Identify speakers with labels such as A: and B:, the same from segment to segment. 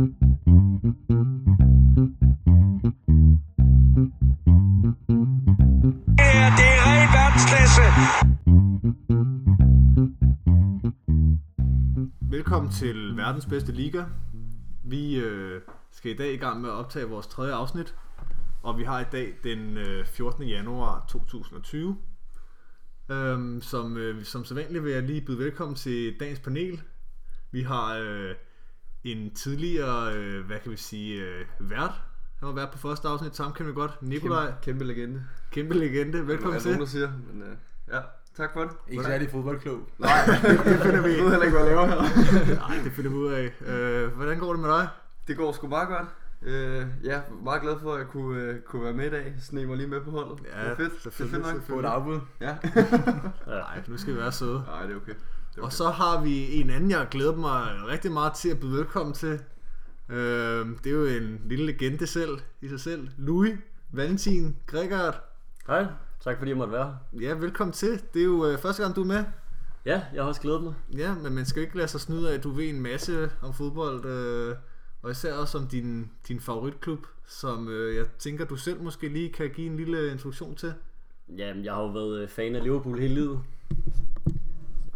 A: Det er ren verdensklasse.
B: Velkommen til verdens bedste liga. Vi øh, skal i dag i gang med at optage vores tredje afsnit, og vi har i dag den øh, 14. januar 2020. Øhm, som, øh, som sædvanligt vil jeg lige byde velkommen til dagens panel. Vi har øh, en tidligere, øh, hvad kan vi sige, øh, vært. Han var vært på første afsnit, sammen kender vi godt. Nikolaj,
C: Kæmpe, kæmpe legende.
B: kæmpe legende. Velkommen
C: er
B: til.
C: nogen, der siger. Men, uh, ja, tak for det.
D: Ikke særlig fodboldklog.
B: Nej, det finder vi
C: Jeg ved heller ikke, hvad jeg laver her.
B: Nej, det finder vi ud af. Øh, hvordan går det med dig?
C: Det går sgu meget godt. Uh, ja, meget glad for, at jeg kunne, uh, kunne være med i dag. Sneg mig lige med på holdet.
B: Ja,
C: det er fedt. Det er fedt nok.
D: Få et afbud.
C: Ja.
B: Nej, nu skal vi være søde.
C: Nej, det er okay. Er
B: Og
C: okay.
B: så har vi en anden, jeg glæder mig rigtig meget til at byde velkommen til. Øh, det er jo en lille legende selv, i sig selv. Louis Valentin Gregard.
E: Hej, tak fordi jeg måtte være her.
B: Ja, velkommen til. Det er jo øh, første gang, du er med.
E: Ja, jeg har også glædet mig.
B: Ja, men man skal ikke lade sig snyde af, at du ved en masse om fodbold. Øh, og især også om din, din favoritklub, som øh, jeg tænker, du selv måske lige kan give en lille introduktion til.
E: Jamen, jeg har jo været øh, fan af Liverpool hele livet.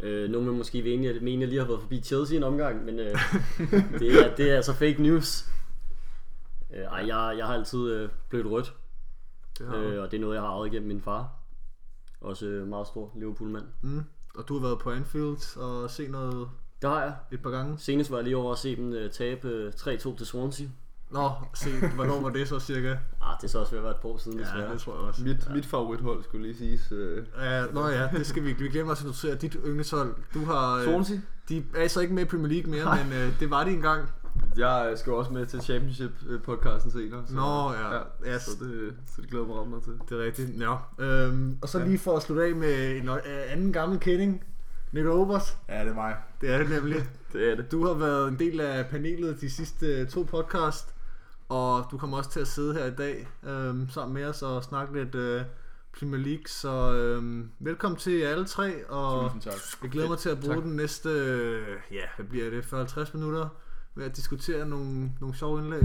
E: Øh, nogle vil måske mene, at jeg lige har været forbi Chelsea en omgang, men øh, det, er, det er altså fake news. Øh, ej, jeg, jeg har altid øh, blevet rødt,
B: Det har
E: øh, og det er noget, jeg har arvet igennem min far. Også øh, meget stor Liverpool-mand.
B: Mm. Og du har været på Anfield og set noget
E: Det har jeg.
B: et par gange.
E: Senest var jeg lige over at se dem øh, tabe øh, 3-2 til Swansea.
B: Nå, se, hvornår var det så cirka?
E: Ah, det er så også ved at være et par år siden,
B: Ja,
E: desværre.
B: det tror jeg også.
C: Mit, mit favorithold skulle lige siges. Uh,
B: Ja, nå ja, det skal vi ikke. Vi glemmer også at notere dit yndlingshold. Du har... Øh,
C: Swansea.
B: de er så ikke med i Premier League mere, men øh, det var de engang.
C: Jeg skal også med til Championship-podcasten senere. Så,
B: Nå, ja.
C: ja
B: Ja,
C: så, det, så det glæder mig ret meget til.
B: Det er rigtigt. Ja. Øhm, og så
C: Ja.
B: lige for at slutte af med en øh, anden gammel kending. Nick Obers.
D: Ja, det er mig.
B: Det er det nemlig.
C: Det er det.
B: Du har været en del af panelet de sidste øh, to podcast. Og du kommer også til at sidde her i dag øhm, sammen med os og snakke lidt øh, Premier League. Så øhm, velkommen til jer alle tre. Og
D: Tusind tak.
B: Jeg glæder mig til at bruge
C: Tak.
B: den næste, øh, ja, hvad bliver det, 40-50 minutter med at diskutere nogle, nogle sjove indlæg.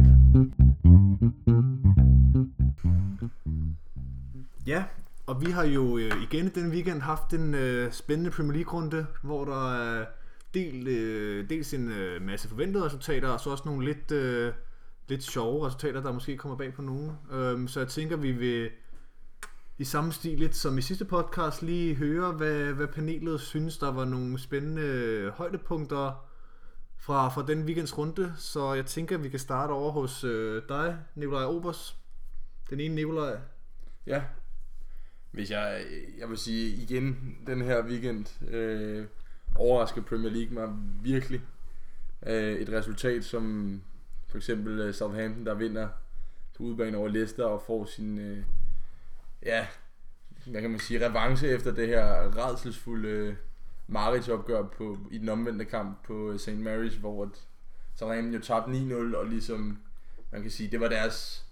B: Ja, og vi har jo øh, igen i denne weekend haft en øh, spændende Premier League-runde, hvor der er del, øh, dels en øh, masse forventede resultater, og så også nogle lidt, øh, lidt sjove resultater, der måske kommer bag på nogen. Øhm, så jeg tænker, vi vil i samme stil lidt som i sidste podcast lige høre, hvad, hvad panelet synes, der var nogle spændende højdepunkter fra, fra den weekends runde. Så jeg tænker, vi kan starte over hos øh, dig, Nikolaj Obers. Den ene Nikolaj.
D: Ja. Hvis jeg, jeg vil sige igen, den her weekend øh, overraskede Premier League mig virkelig. Øh, et resultat som for eksempel øh, Southampton, der vinder på udebane over Leicester og får sin, øh, ja, hvad kan man sige, revanche efter det her redselsfulde øh, Marits-opgør på, i den omvendte kamp på øh, St. Mary's, hvor at Southampton jo tabte 9-0, og ligesom, man kan sige, det var deres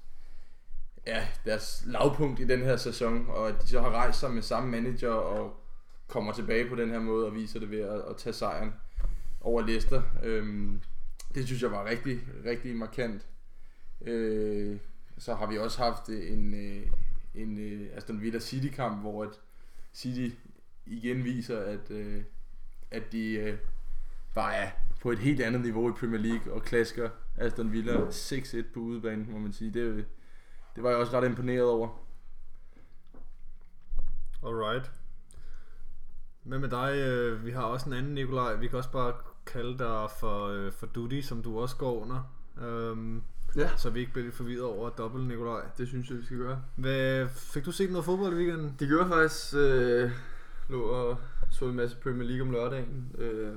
D: ja, deres lavpunkt i den her sæson, og at de så har rejst sig med samme manager og kommer tilbage på den her måde og viser det ved at, at tage sejren over Leicester. Øhm, det synes jeg var rigtig, rigtig markant. Øh, så har vi også haft øh, en, øh, en øh, Aston Villa City kamp, hvor at City igen viser, at, øh, at de øh, bare er på et helt andet niveau i Premier League og klasker Aston Villa 6-1 på udebane, må man sige. Det, det var jeg også ret imponeret over.
B: Alright. Hvad med dig? Vi har også en anden Nikolaj. Vi kan også bare kalde dig for, øh, for Duty, som du også går under. Øhm,
C: Ja.
B: så vi ikke bliver lidt forvirret over dobbelt Nikolaj.
C: Det synes jeg, vi skal gøre.
B: Hvad, fik du set noget fodbold i weekenden?
C: Det gjorde jeg faktisk. Øh, lå og så en masse Premier League om lørdagen. Øh,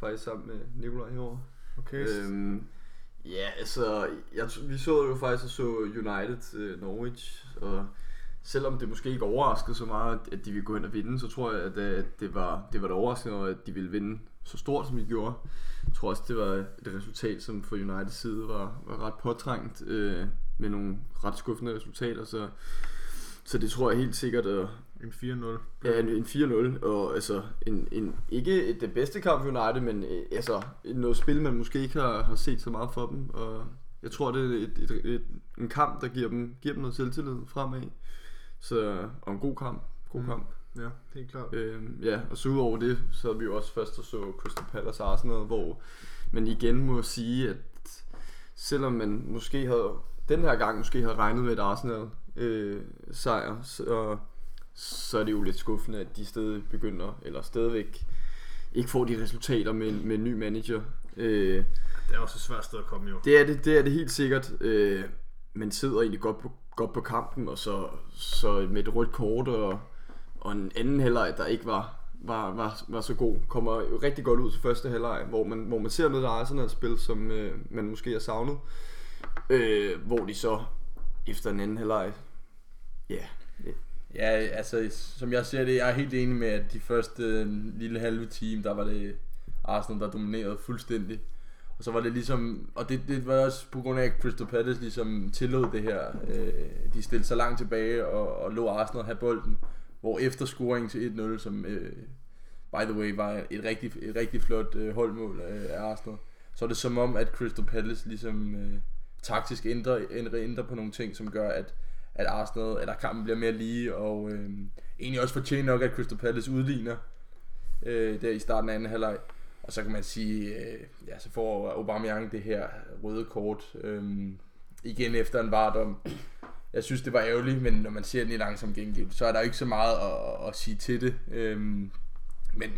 C: faktisk sammen med Nikolaj herovre.
B: Okay.
C: Øhm, ja, altså, jeg, vi så jo faktisk og så United øh, Norwich, og selvom det måske ikke overraskede så meget, at de ville gå hen og vinde, så tror jeg, at, øh, at det var det var da overraskende, at de ville vinde så stort, som de gjorde. Jeg tror også, det var et resultat, som for Uniteds side var, var ret påtrængt, øh, med nogle ret skuffende resultater, så, så det tror jeg helt sikkert, og,
B: En 4-0.
C: Ja, en, en 4-0, og altså en, en, ikke et- det bedste kamp for United, men øh, altså noget spil, man måske ikke har, har set så meget for dem, og jeg tror, det er et, et, et, en kamp, der giver dem, giver dem noget selvtillid fremad. Så, og en god kamp. God
B: mm.
C: kamp.
B: Ja, helt klart.
C: Øhm, ja, og så udover det, så havde vi jo også først og så Crystal Palace Arsenal, hvor man igen må sige, at selvom man måske havde, den her gang måske havde regnet med et Arsenal øh, sejr, så, så er det jo lidt skuffende, at de stadig begynder, eller stadigvæk ikke får de resultater med, med en ny manager. Øh,
B: Det er også et svært sted at komme jo.
C: det er det, det er det helt sikkert. Øh, man sidder egentlig godt på, godt på kampen, og så, så med et rødt kort og, og en anden halvleg, der ikke var, var, var, var så god, kommer jo rigtig godt ud til første halvleg, hvor man, hvor man ser noget af Arsenal-spil, som øh, man måske har savnet. Øh, hvor de så efter en anden halvleg, ja,
D: Ja, altså, som jeg ser det, jeg er helt enig med, at de første øh, lille halve time, der var det Arsenal, der dominerede fuldstændig. Og så var det ligesom, og det, det var også på grund af, at Crystal Palace ligesom tillod det her. Øh, de stillede sig langt tilbage og, og lå Arsenal have bolden. Hvor efter scoringen til 1-0, som øh, by the way var et rigtig, et rigtig flot øh, holdmål øh, af Arsenal, så er det som om, at Crystal Palace ligesom øh, taktisk ændrer, ændrer, ændrer på nogle ting, som gør, at at Arsenal, eller kampen bliver mere lige, og øh, egentlig også fortjener nok, at Crystal Palace udligner øh, der i starten af anden halvleg. Og så kan man sige, øh, ja, så får Aubameyang det her røde kort øh, igen efter en vardom. Jeg synes, det var ærgerligt, men når man ser den i langsom gengivelse, så er der ikke så meget at, at sige til det. Øh, men,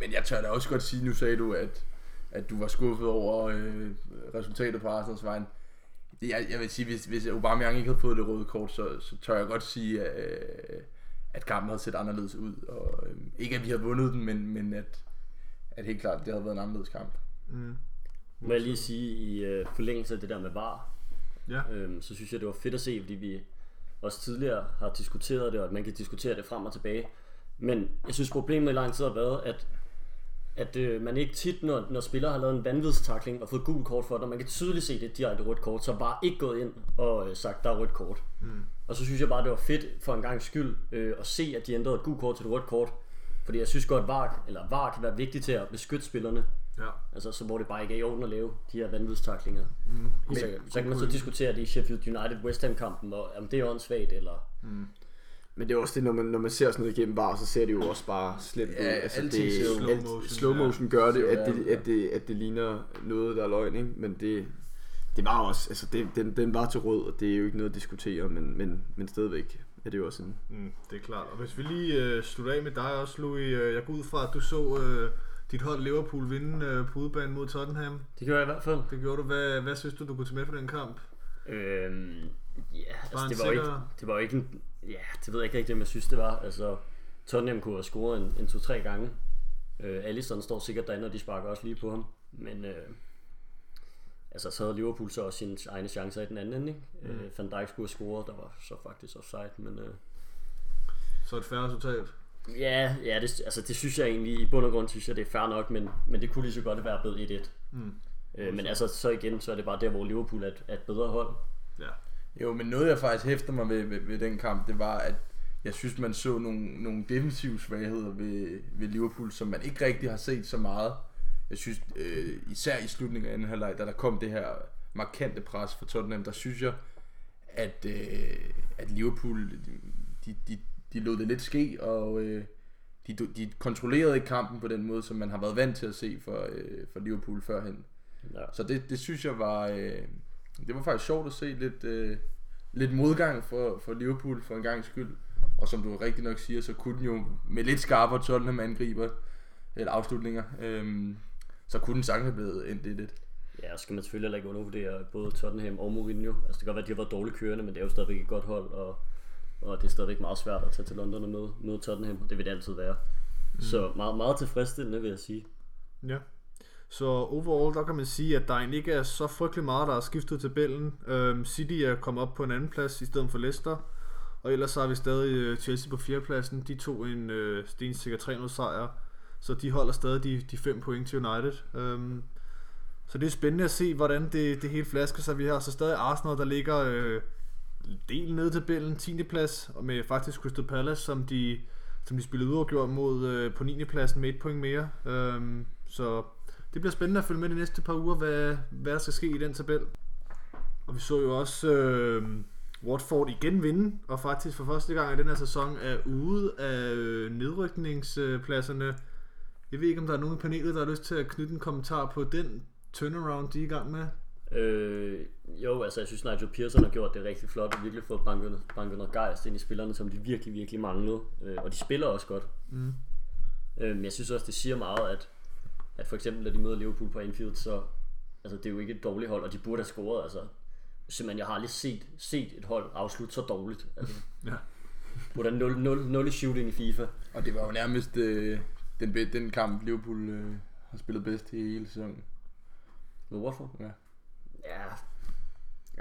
D: men jeg tør da også godt sige, nu sagde du, at, at du var skuffet over øh, resultatet på Arsenals vejen. Jeg, jeg vil sige, hvis, hvis Aubameyang ikke havde fået det røde kort, så, så tør jeg godt sige, øh, at kampen havde set anderledes ud. Og, øh, ikke at vi havde vundet den, men, men at, at helt klart, det havde været en anderledes kamp.
B: Mm.
E: Må jeg lige sige i øh, forlængelse af det der med VAR,
B: Ja.
E: øhm, så synes jeg, det var fedt at se, fordi vi også tidligere har diskuteret det, og at man kan diskutere det frem og tilbage. Men jeg synes, problemet i lang tid har været, at, at øh, man ikke tit, når, når spillere har lavet en vanvidstakling og fået gul kort for det, og man kan tydeligt se det et direkte rødt kort, så bare ikke gået ind og øh, sagt, der er rødt kort. Mm. Og så synes jeg bare, det var fedt for en gang skyld øh, at se, at de ændrede et gult kort til et rødt kort. Fordi jeg synes godt, VAR, eller VAR kan være vigtigt til at beskytte spillerne.
B: Ja.
E: Altså, så hvor det bare ikke er i orden at lave de her vanvidstaklinger. Mm. Så, så kan man så diskutere det i Sheffield United West Ham kampen, og om det er åndssvagt, eller...
C: Men det er også det, når man, når man ser sådan noget igennem var, så ser det jo også bare slet
D: Ja, alting
C: det,
D: ser jo-
B: Slow
C: alt-
B: motion,
C: slow
B: ja.
C: motion gør det, at det,
D: ud,
C: at det, at det ligner noget, der er løgn, ikke? Men det, det var også, altså det, den, den var til rød, og det er jo ikke noget at diskutere, men, men, men stadigvæk er det jo også en...
B: Mm, det er klart. Og hvis vi lige øh, slutter af med dig også, Louis. Øh, jeg går ud fra, at du så øh, dit hold Liverpool vinde øh, på udebane mod Tottenham.
E: Det gør jeg i hvert fald.
B: Det gjorde du. Hvad, hvad synes du, du kunne tage med på den kamp?
E: Øhm, ja, altså, det var, jo ikke,
B: sikker-
E: det var ikke en, Ja, det ved jeg ikke rigtig, om jeg synes, det var. Altså, Tottenham kunne have scoret en, en to-tre gange. Øh, Alisson står sikkert derinde, og de sparker også lige på ham. Men øh, altså, så havde Liverpool så også sine egne chancer i den anden ende. Ikke? Mm. Øh, Van Dijk skulle have scoret, der var så faktisk offside. Men øh,
B: Så et færre resultat.
E: Ja, ja det, altså, det synes jeg egentlig, i bund og grund synes jeg, det er fair nok, men, men det kunne lige så godt være blevet 1-1.
B: Mm.
E: Øh, men altså, så igen, så er det bare der, hvor Liverpool er, et- er et bedre hold.
B: Ja.
D: Jo, men noget jeg faktisk hæfter mig ved, ved, ved den kamp, det var, at jeg synes, man så nogle, nogle defensive svagheder ved, ved Liverpool, som man ikke rigtig har set så meget. Jeg synes, øh, især i slutningen af anden halvleg, da der kom det her markante pres for Tottenham, der synes jeg, at, øh, at Liverpool, de, de, de lod det lidt ske, og øh, de, de kontrollerede ikke kampen på den måde, som man har været vant til at se for, øh, for Liverpool førhen.
E: Ja.
D: Så det, det synes jeg var, øh, det var faktisk sjovt at se lidt, øh, lidt modgang for, for Liverpool for en gang skyld. Og som du rigtig nok siger, så kunne den jo med lidt skarpere Tottenham angriber, eller afslutninger, øh, så kunne den sagtens have blevet endt lidt.
E: Ja, og så skal man selvfølgelig heller ikke undervurdere både Tottenham og Mourinho. Altså det kan godt være, at de har været dårligt kørende, men det er jo stadigvæk et godt hold, og, og det er stadigvæk meget svært at tage til London og møde, møde Tottenham, og det vil det altid være. Mm. Så meget, meget tilfredsstillende, vil jeg sige.
B: Ja. Så overall, der kan man sige, at der egentlig ikke er så frygtelig meget, der er skiftet tabellen. Øhm, City er kommet op på en anden plads i stedet for Leicester. Og ellers så har vi stadig øh, Chelsea på fjerdepladsen. De tog en øh, stensikker 3-0 sejr. Så de holder stadig de, de 5 point til United. Øhm, så det er spændende at se, hvordan det, det hele flasker sig. Vi har så stadig Arsenal, der ligger øh, del nede i tabellen, 10. plads, og med faktisk Crystal Palace som de, som de spillede uafgjort mod øh, på 9. pladsen med et point mere. Øhm, så det bliver spændende at følge med de næste par uger, hvad, hvad der skal ske i den tabel. Og vi så jo også øh, Watford igen vinde, og faktisk for første gang i den her sæson er ude af øh, nedrykningspladserne. Jeg ved ikke, om der er nogen i panelet, der har lyst til at knytte en kommentar på den turnaround, de er i gang med.
E: Øh, jo, altså jeg synes Nigel Pearson har gjort det rigtig flot og virkelig fået banket, banket noget gejst ind i spillerne, som de virkelig, virkelig manglede. Øh, og de spiller også godt.
B: Mm.
E: Øh, men jeg synes også, det siger meget, at, at for eksempel, når de møder Liverpool på Anfield, så altså, det er jo ikke et dårligt hold, og de burde have scoret. Altså, simpelthen, jeg har aldrig set, set et hold afslutte så dårligt. Altså,
B: Ja.
E: Hvor der er 0, 0, 0 i shooting i FIFA.
D: Og det var jo nærmest øh, den, den kamp, Liverpool øh, har spillet bedst i hele sæsonen.
E: Men hvorfor?
D: Ja.
E: Ja,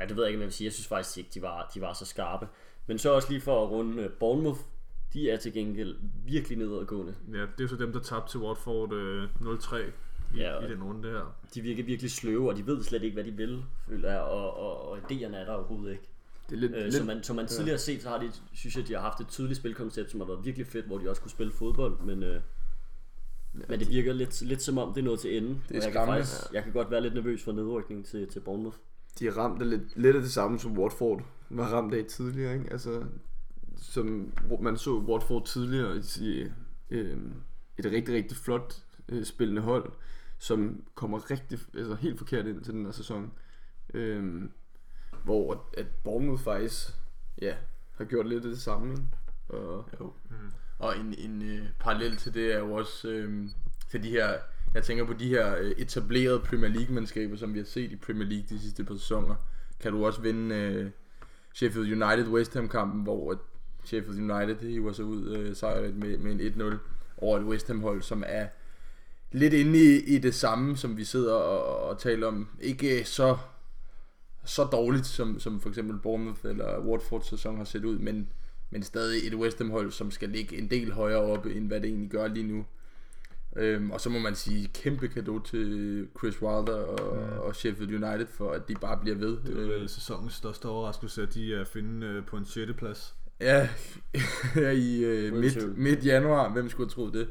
E: ja, det ved jeg ikke, hvad jeg vil sige. Jeg synes faktisk ikke, de var, de var så skarpe. Men så også lige for at runde øh, Bournemouth. De er til gengæld virkelig nedadgående.
B: Ja, det er så dem, der tabte til Watford øh, 0-3 i,
E: Ja,
B: i den runde her.
E: De virker virkelig sløve, og de ved slet ikke, hvad de vil, føler jeg. Og, og, og idéerne er der overhovedet ikke.
D: Det er lidt,
E: Øh,
D: lidt
E: som man, som man tidligere har set, så har de, synes jeg, de har haft et tydeligt spilkoncept, som har været virkelig fedt, hvor de også kunne spille fodbold, men, øh, men det virker lidt, lidt som om, det er noget til ende.
D: Det er
E: Og jeg, kan faktisk, jeg kan godt være lidt nervøs for nedrykning til, til Bournemouth.
C: De er ramt af lidt, lidt af det samme, som Watford var ramt af tidligere. Ikke? Altså, som man så Watford tidligere i øh, et rigtig, rigtig flot øh, spillende hold, som kommer rigtig, altså helt forkert ind til den her sæson. Øh, hvor at Bournemouth faktisk ja, har gjort lidt af det samme. Og,
D: Jo. Og en, en øh, parallel til det er jo også øh, til de her, jeg tænker på de her øh, etablerede Premier League-mandskaber, som vi har set i Premier League de sidste par sæsoner. Kan du også vinde øh, Sheffield United West Ham kampen, hvor Sheffield United hiver sig ud øh, sejret med, med en 1-0 over et West Ham hold, som er lidt inde i, i det samme, som vi sidder og, og taler om. Ikke øh, så så dårligt, som, som for eksempel Bournemouth eller Watford sæson har set ud, men, men stadig et West Ham hold, som skal ligge en del højere oppe, end hvad det egentlig gør lige nu. Øhm, og så må man sige kæmpe kado til Chris Wilder og, mm. og Sheffield United for at de bare bliver ved.
B: Det er
D: Øh,
B: vel sæsonens største overraskelse, at de er at finde øh, på en 6. plads.
D: ja, her i øh, midt, midt januar, hvem skulle have troet det?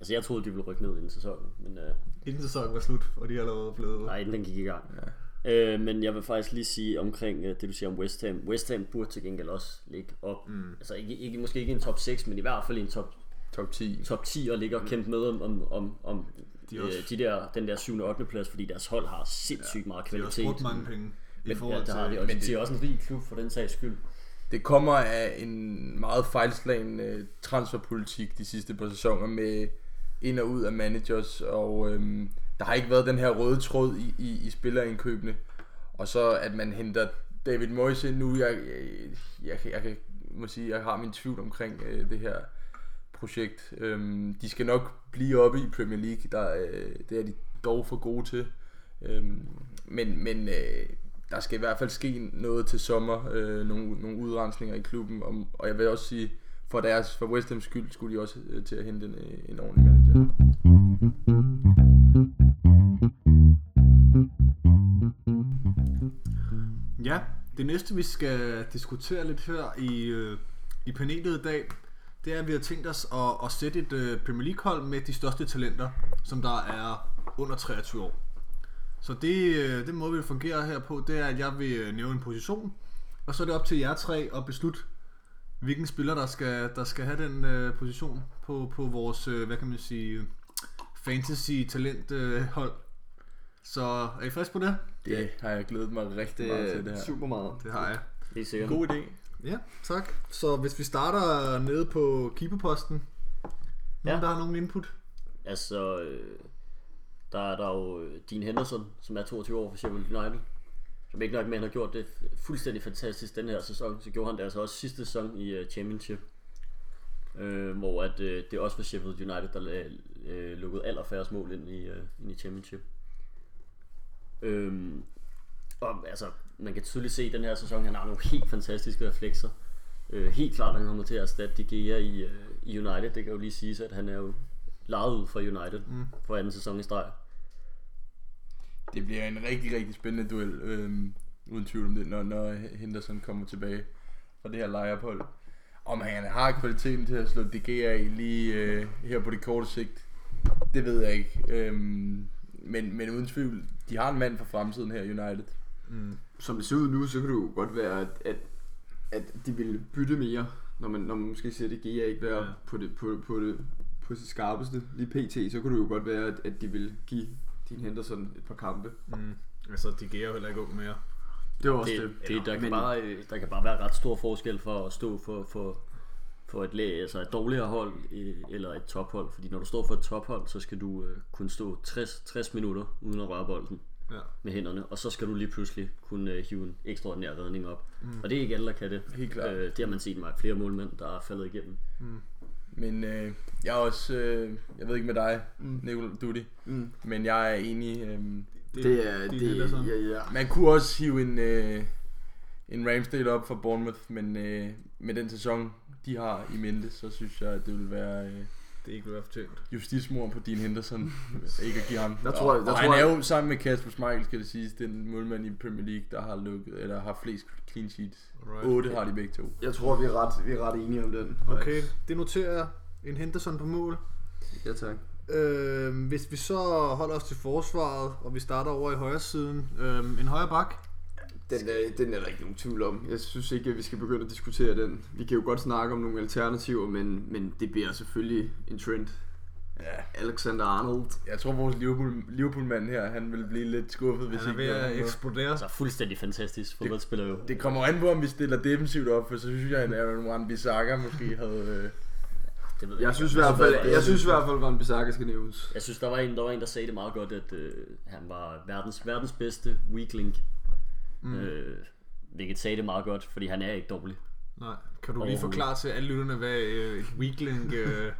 E: Altså jeg troede, de ville rykke ned inden sæsonen, men øh,
B: Inden sæsonen var slut, og de er allerede blevet...
E: nej, inden den gik i gang. Ja. Øh, men jeg vil faktisk lige sige omkring øh, det, du siger om West Ham. West Ham burde til gengæld også ligge op. Mm. Altså ikke, ikke, måske ikke i en top 6, men i hvert fald i en top,
D: Top 10.
E: top 10 og ligge og kæmpe med om, om, om, om
B: De også-
E: øh, de der, den der 7. og 8. plads, fordi deres hold har sindssygt meget
B: De har også
E: kvalitet.
B: brugt mange penge i
E: Men,
B: forhold
E: ja, der har de, og
D: men
E: de
D: det-
E: er også en rig klub for den sags skyld.
D: Det kommer af en meget fejlslagen øh, transferpolitik de sidste par sæsoner med ind og ud af managers, og øhm, der har ikke været den her røde tråd i, i, i spillerindkøbene. Og så at man henter David Moyes ind nu, jeg, jeg, jeg, kan- jeg, kan må sige, jeg har min tvivl omkring øh, det her projekt. Øhm, de skal nok blive oppe i Premier League, der, øh, det er de dog for gode til. Øhm, men men øh, der skal i hvert fald ske noget til sommer, øh, nogle, nogle udrensninger i klubben, og, og jeg vil også sige, for deres, for West Ham's skyld, skulle de også øh, til at hente en, øh, en ordentlig manager. Mm.
B: Ja, det næste vi skal diskutere lidt her i, øh, i panelet i dag, det er, at vi har tænkt os at, at sætte et øh, Premier League hold med de største talenter, som der er under 23 år. Så det, øh, det måde, vi fungerer her på, det er, at jeg vil øh, nævne en position, og så er det op til jer tre at beslutte, hvilken spiller, der skal, der skal have den øh, position på, på vores, øh, hvad kan man sige, fantasy-talent øh, hold. Så er I friske på det?
D: Det har jeg glædet mig rigtig
C: Det
D: meget til det
C: er
D: her.
C: super meget.
B: Det har jeg.
E: Det er sikkert.
D: God idé.
B: Ja, tak. Så hvis vi starter nede på keeperposten. Nogen,
E: Ja.
B: der har nogen input?
E: Altså, øh, der er der jo øh, Dean Henderson, som er 22 år for Sheffield United. Som ikke nok med, at han har gjort det fuldstændig fantastisk den her sæson, så gjorde han det altså også sidste sæson i uh, Championship. Øh, hvor at, øh, det også var Sheffield United, der øh, lukkede allerfærrest mål ind i, øh, ind i Championship. Øhm, og altså, man kan tydeligt se i den her sæson, han har nogle helt fantastiske reflekser. Øh, helt klart, at han kommer til at erstatte De Gea i, øh, i United. Det kan jo lige siges, at han er jo lejet ud fra United mm. for anden sæson i streg.
D: Det bliver en rigtig, rigtig spændende duel, øhm, uden tvivl om det, når, når Henderson kommer tilbage fra det her lejeophold. Om han har kvaliteten til at slå De Gea af lige øh, her på det korte sigt, det ved jeg ikke. Øhm, men, men uden tvivl, de har en mand for fremtiden her, United.
B: Mm.
C: Som det ser ud nu, så kan det jo godt være, at, at, at de vil bytte mere, når man, når man måske at det Gea ikke være
B: Ja.
C: på, det, på, på, det, på sit skarpeste lige pt, så kunne det jo godt være, at, at de vil give din Henderson et par kampe.
B: Mm. Altså, de giver jo heller ikke ung mere.
C: Det var også
E: det,
C: det.
E: det, der, kan
C: Men-
E: bare, der kan bare være ret stor forskel for at stå for, for, for et, altså et dårligere hold eller et tophold. Fordi når du står for et tophold, så skal du øh, kunne stå 60, 60 minutter uden at røre bolden
B: Ja.
E: med hænderne. Og så skal du lige pludselig kunne øh, hive en ekstraordinær redning op. Mm. Og det er ikke alle, der kan det.
D: Helt klart.
E: Øh, det har man set med flere målmænd, der er faldet igennem.
D: Men øh, jeg er også, øh, jeg ved ikke med dig, mm.
C: Mm.
D: Nicolai Dutti,
C: Mm.
D: men jeg er enig. Øh,
C: Det er,
B: din
C: det,
B: Henderson.
C: ja, ja.
D: man kunne også hive en, øh, en Ramsdale op for Bournemouth, men øh, med den sæson, de har i mente, så synes jeg, at det vil være øh,
B: Det er ikke være fortjent.
D: justismord på Dean Henderson, ikke at give ham.
C: Der tror jeg-
D: og,
C: der
D: og
C: tror
D: han er jo sammen med Kasper Schmeichel, skal det siges, den målmand i Premier League, der har lukket, eller har flest clean sheets.
B: Alright.
D: 8 har de begge to.
C: Jeg tror, vi er ret, vi er ret enige om den.
B: Okay, det noterer jeg. En Henderson på mål.
C: Ja, tak.
B: Øh, hvis vi så holder os til forsvaret, og vi starter over i højre siden. Øh, en højre bak.
C: Den er, den er der ikke nogen tvivl om. Jeg synes ikke, at vi skal begynde at diskutere den. Vi kan jo godt snakke om nogle alternativer, men, men det bliver selvfølgelig en trend.
D: Ja.
C: Alexander Arnold.
D: Jeg tror, vores Liverpool, Liverpool-mand her, han vil blive lidt skuffet, hvis
B: Han er
D: ikke
B: ved
D: der
B: at
D: noget.
B: eksplodere.
E: Altså fuldstændig fantastisk fodboldspiller jo.
D: Det kommer an på, om vi stiller defensivt op, for så synes jeg, at Aaron Wan-Bissaka måske havde... Øh,
E: Det ved
C: Jeg
E: ikke.
C: synes i
E: Altså,
C: hvert fald,
E: hvad-
C: jeg synes i hvert fald, at Van Bissaka skal nævnes.
E: Jeg synes, der var en, der var en, der sagde det meget godt, at øh, han var verdens, verdens bedste weak link. Mm. Øh, hvilket sagde det meget godt, fordi han er ikke dårlig.
B: Nej, kan du lige forklare til alle lytterne, hvad øh, et weakling, øh,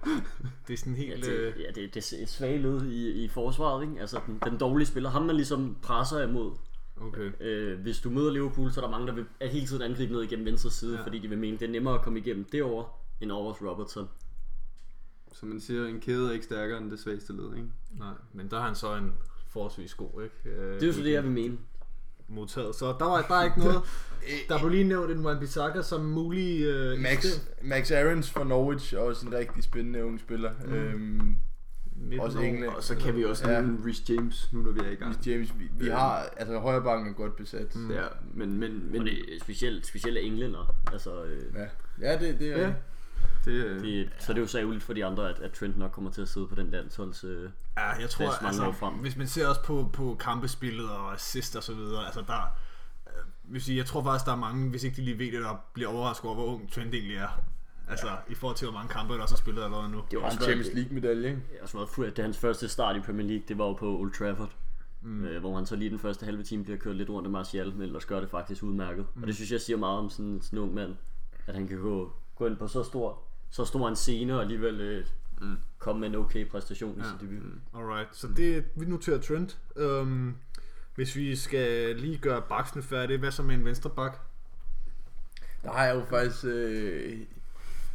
B: det er sådan
E: Ja,
B: helt...
E: det,
B: Øh,
E: ja, det, det er et svagt led i, i forsvaret, ikke? Altså den, den dårlige spiller, ham man ligesom presser imod.
B: okay.
E: Øh, hvis du møder Liverpool, så er der mange, der vil er hele tiden angribe ned igennem venstre side,
B: Ja.
E: ja. fordi de vil mene, det er nemmere at komme igennem derover end over hos Robertson.
C: Som man siger, en kæde er ikke stærkere end det svageste led, ikke?
B: Nej, men der har han så en forholdsvis god, ikke? Øh,
E: Det er jo så det, jeg vil mene.
B: Modtaget. Så der var der er ikke noget. Der blev lige nævnt en Wan-Bissaka som mulig... Øh,
D: Max, Max Aarons fra Norwich er også en rigtig spændende ung spiller. Mm. Øhm, også England.
C: Og så kan vi også
D: Ja.
C: nævne Rhys James, nu når vi er i gang.
D: Hvis James, vi, vi har, altså højre bakken er godt besat. Mm.
C: Ja, men, men, men
E: Og det er specielt, specielt af englænder. Altså, øh,
D: Ja, ja det, det er
C: Ja. Det, øh,
E: det, så er det jo så ærgerligt for de andre, at, at Trent nok kommer til at sidde på den landsholds... Øh,
B: Ja, jeg tror, altså,
E: frem.
B: hvis man ser også på, på kampespillet og assist og så videre, altså der, øh, vil sige, jeg tror faktisk, der er mange, hvis ikke de lige ved det, der bliver overrasket over, hvor ung Trent egentlig er. Altså, ja. i forhold til, hvor mange kampe, der også har spillet allerede nu.
E: det var
D: en Champions
E: været,
D: League medalje, ikke?
E: også været fu- det er hans første start i Premier League, det var jo på Old Trafford. Mm. Øh, hvor han så lige den første halve time bliver kørt lidt rundt af Martial, men ellers gør det faktisk udmærket. Mm. Og det synes jeg siger meget om sådan, sådan en ung mand, at han kan gå, gå ind på så stor, så stor en scene og alligevel øh, mm. komme med en okay præstation i
B: Ja.
E: sit debut. Mm.
B: Alright, så det, vi noterer Trent. Um, hvis vi skal lige gøre baksene færdige, hvad så med en venstre bak?
D: Der har jeg jo faktisk øh,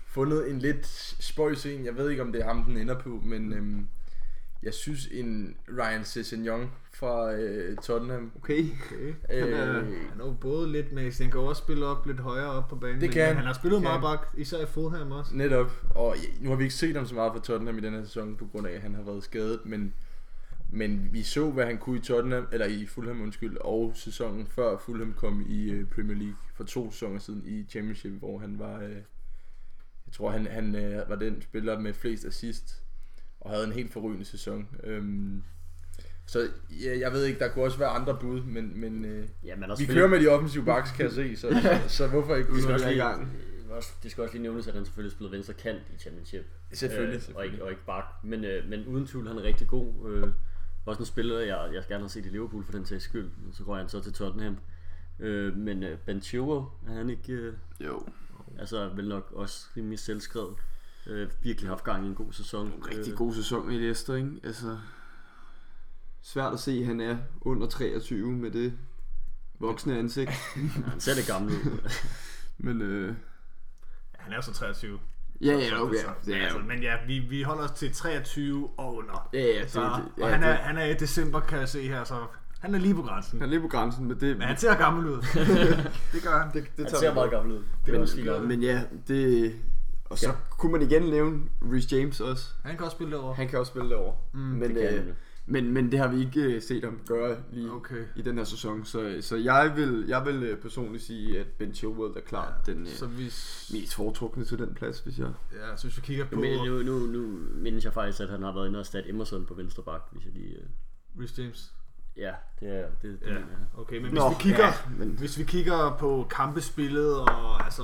D: fundet en lidt spøjs en. Jeg ved ikke, om det er ham, den ender på, men øhm, jeg synes en Ryan Sessegnon fra øh, Tottenham.
C: okay.
B: Okay.
D: Øh,
B: Han er jo både lidt med, han kan også spille op lidt højere op på banen.
D: Det
B: men-
D: kan
B: men
D: han.
B: han har spillet meget bak, især i Fulham også.
D: Netop. Og nu har vi ikke set ham så meget for Tottenham i den her sæson, på grund af, at han har været skadet, men, men vi så, hvad han kunne i Tottenham, eller i Fulham, undskyld, og sæsonen før Fulham kom i øh, Premier League for to sæsoner siden i Championship, hvor han var, øh, jeg tror, han, han øh, var den spiller med flest assist, og havde en helt forrygende sæson. Øhm, så ja, jeg ved ikke, der kunne også være andre bud, men, men øh,
E: Ja, men
D: vi kører med de offensive backs, kan jeg se, så, så, så hvorfor ikke?
E: det
C: vi i gang.
E: det skal også lige nævnes, at han selvfølgelig spillede venstre kant i Championship.
D: Selvfølgelig,
E: Øh, og,
D: selvfølgelig.
E: ikke, og ikke bak. Men, øh, men uden tvivl, han er rigtig god. Øh, også en spiller, jeg, jeg gerne har set i Liverpool for den sags skyld. Så går han så til Tottenham. Øh, men øh, Ben Chilwell, er han ikke... Øh,
C: Jo.
E: altså vel nok også rimelig selvskrevet. Øh, virkelig haft gang i en god sæson.
C: Rigtig
E: Øh,
C: god sæson i Leicester, ikke? Altså, svært at se, at han er under 23 med det voksne ansigt.
E: han ser det gamle ud.
C: Men øh,
B: Ja, han er jo så 23.
C: ja, ja, okay. er
B: altså, men ja, vi, vi holder os til 23 og under.
C: Ja, ja, det,
B: Så,
C: det,
B: og
C: ja,
B: han, er,
C: det,
B: han er i december, kan jeg se her, så han er lige på grænsen.
C: han er lige på grænsen, men det,
B: Men han ser gammel ud. det gør han.
C: det, det
E: Han
C: tager
E: ser meget gammel ud. Det er
C: Men, men ja, det, Og så
E: Ja.
C: kunne man igen nævne Reece James også.
B: Han kan også spille derovre.
C: Han kan også spille derovre.
B: Mm,
C: men,
E: det
C: øh, men, men det har vi ikke øh, set ham gøre lige
B: Okay.
C: i den her sæson. Så, så jeg vil, jeg vil øh, personligt sige, at Ben Chilwell er klart ja, den øh,
B: Så hvis,
C: mest foretrukne til den plads, hvis jeg...
B: ja, så hvis vi kigger på
E: Men nu, nu, nu mindes jeg faktisk, at han har været inde og erstatte Emerson på venstre bak, hvis jeg lige... øh,
B: Reece James.
E: Ja, det er det, det
B: Ja,
E: mener jeg.
B: okay, men hvis
C: Nå,
B: vi kigger,
C: ja, men-
B: hvis vi kigger på kampespillet og altså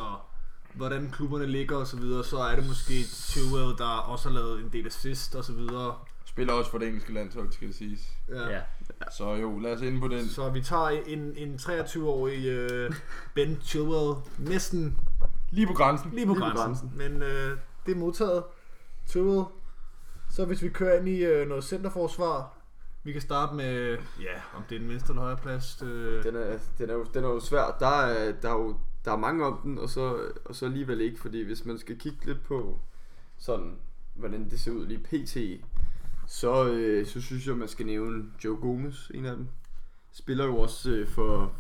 B: hvordan klubberne ligger og så videre, så er det måske Chilwell, der også har lavet en del assist og så videre.
D: Spiller også for det engelske landshold, skal det siges.
E: Ja,
D: Så jo, lad os ind på den.
B: Så vi tager en, en 23-årig uh, Ben Chilwell næsten
D: Lige på grænsen.
B: lige på
C: Lige på
B: grænsen. Men uh, det er modtaget. Chilwell. Så hvis vi kører ind i uh, noget centerforsvar, vi kan starte med, ja, om det er den venstre eller højre plads. Uh,
C: Den er, den er, jo, den er jo svær. Der er, der er jo der er mange om den, og så, og så alligevel ikke, fordi hvis man skal kigge lidt på sådan, hvordan det ser ud lige pt, så, øh, så synes jeg, man skal nævne Joe Gomez, en af dem. Spiller jo også øh, for,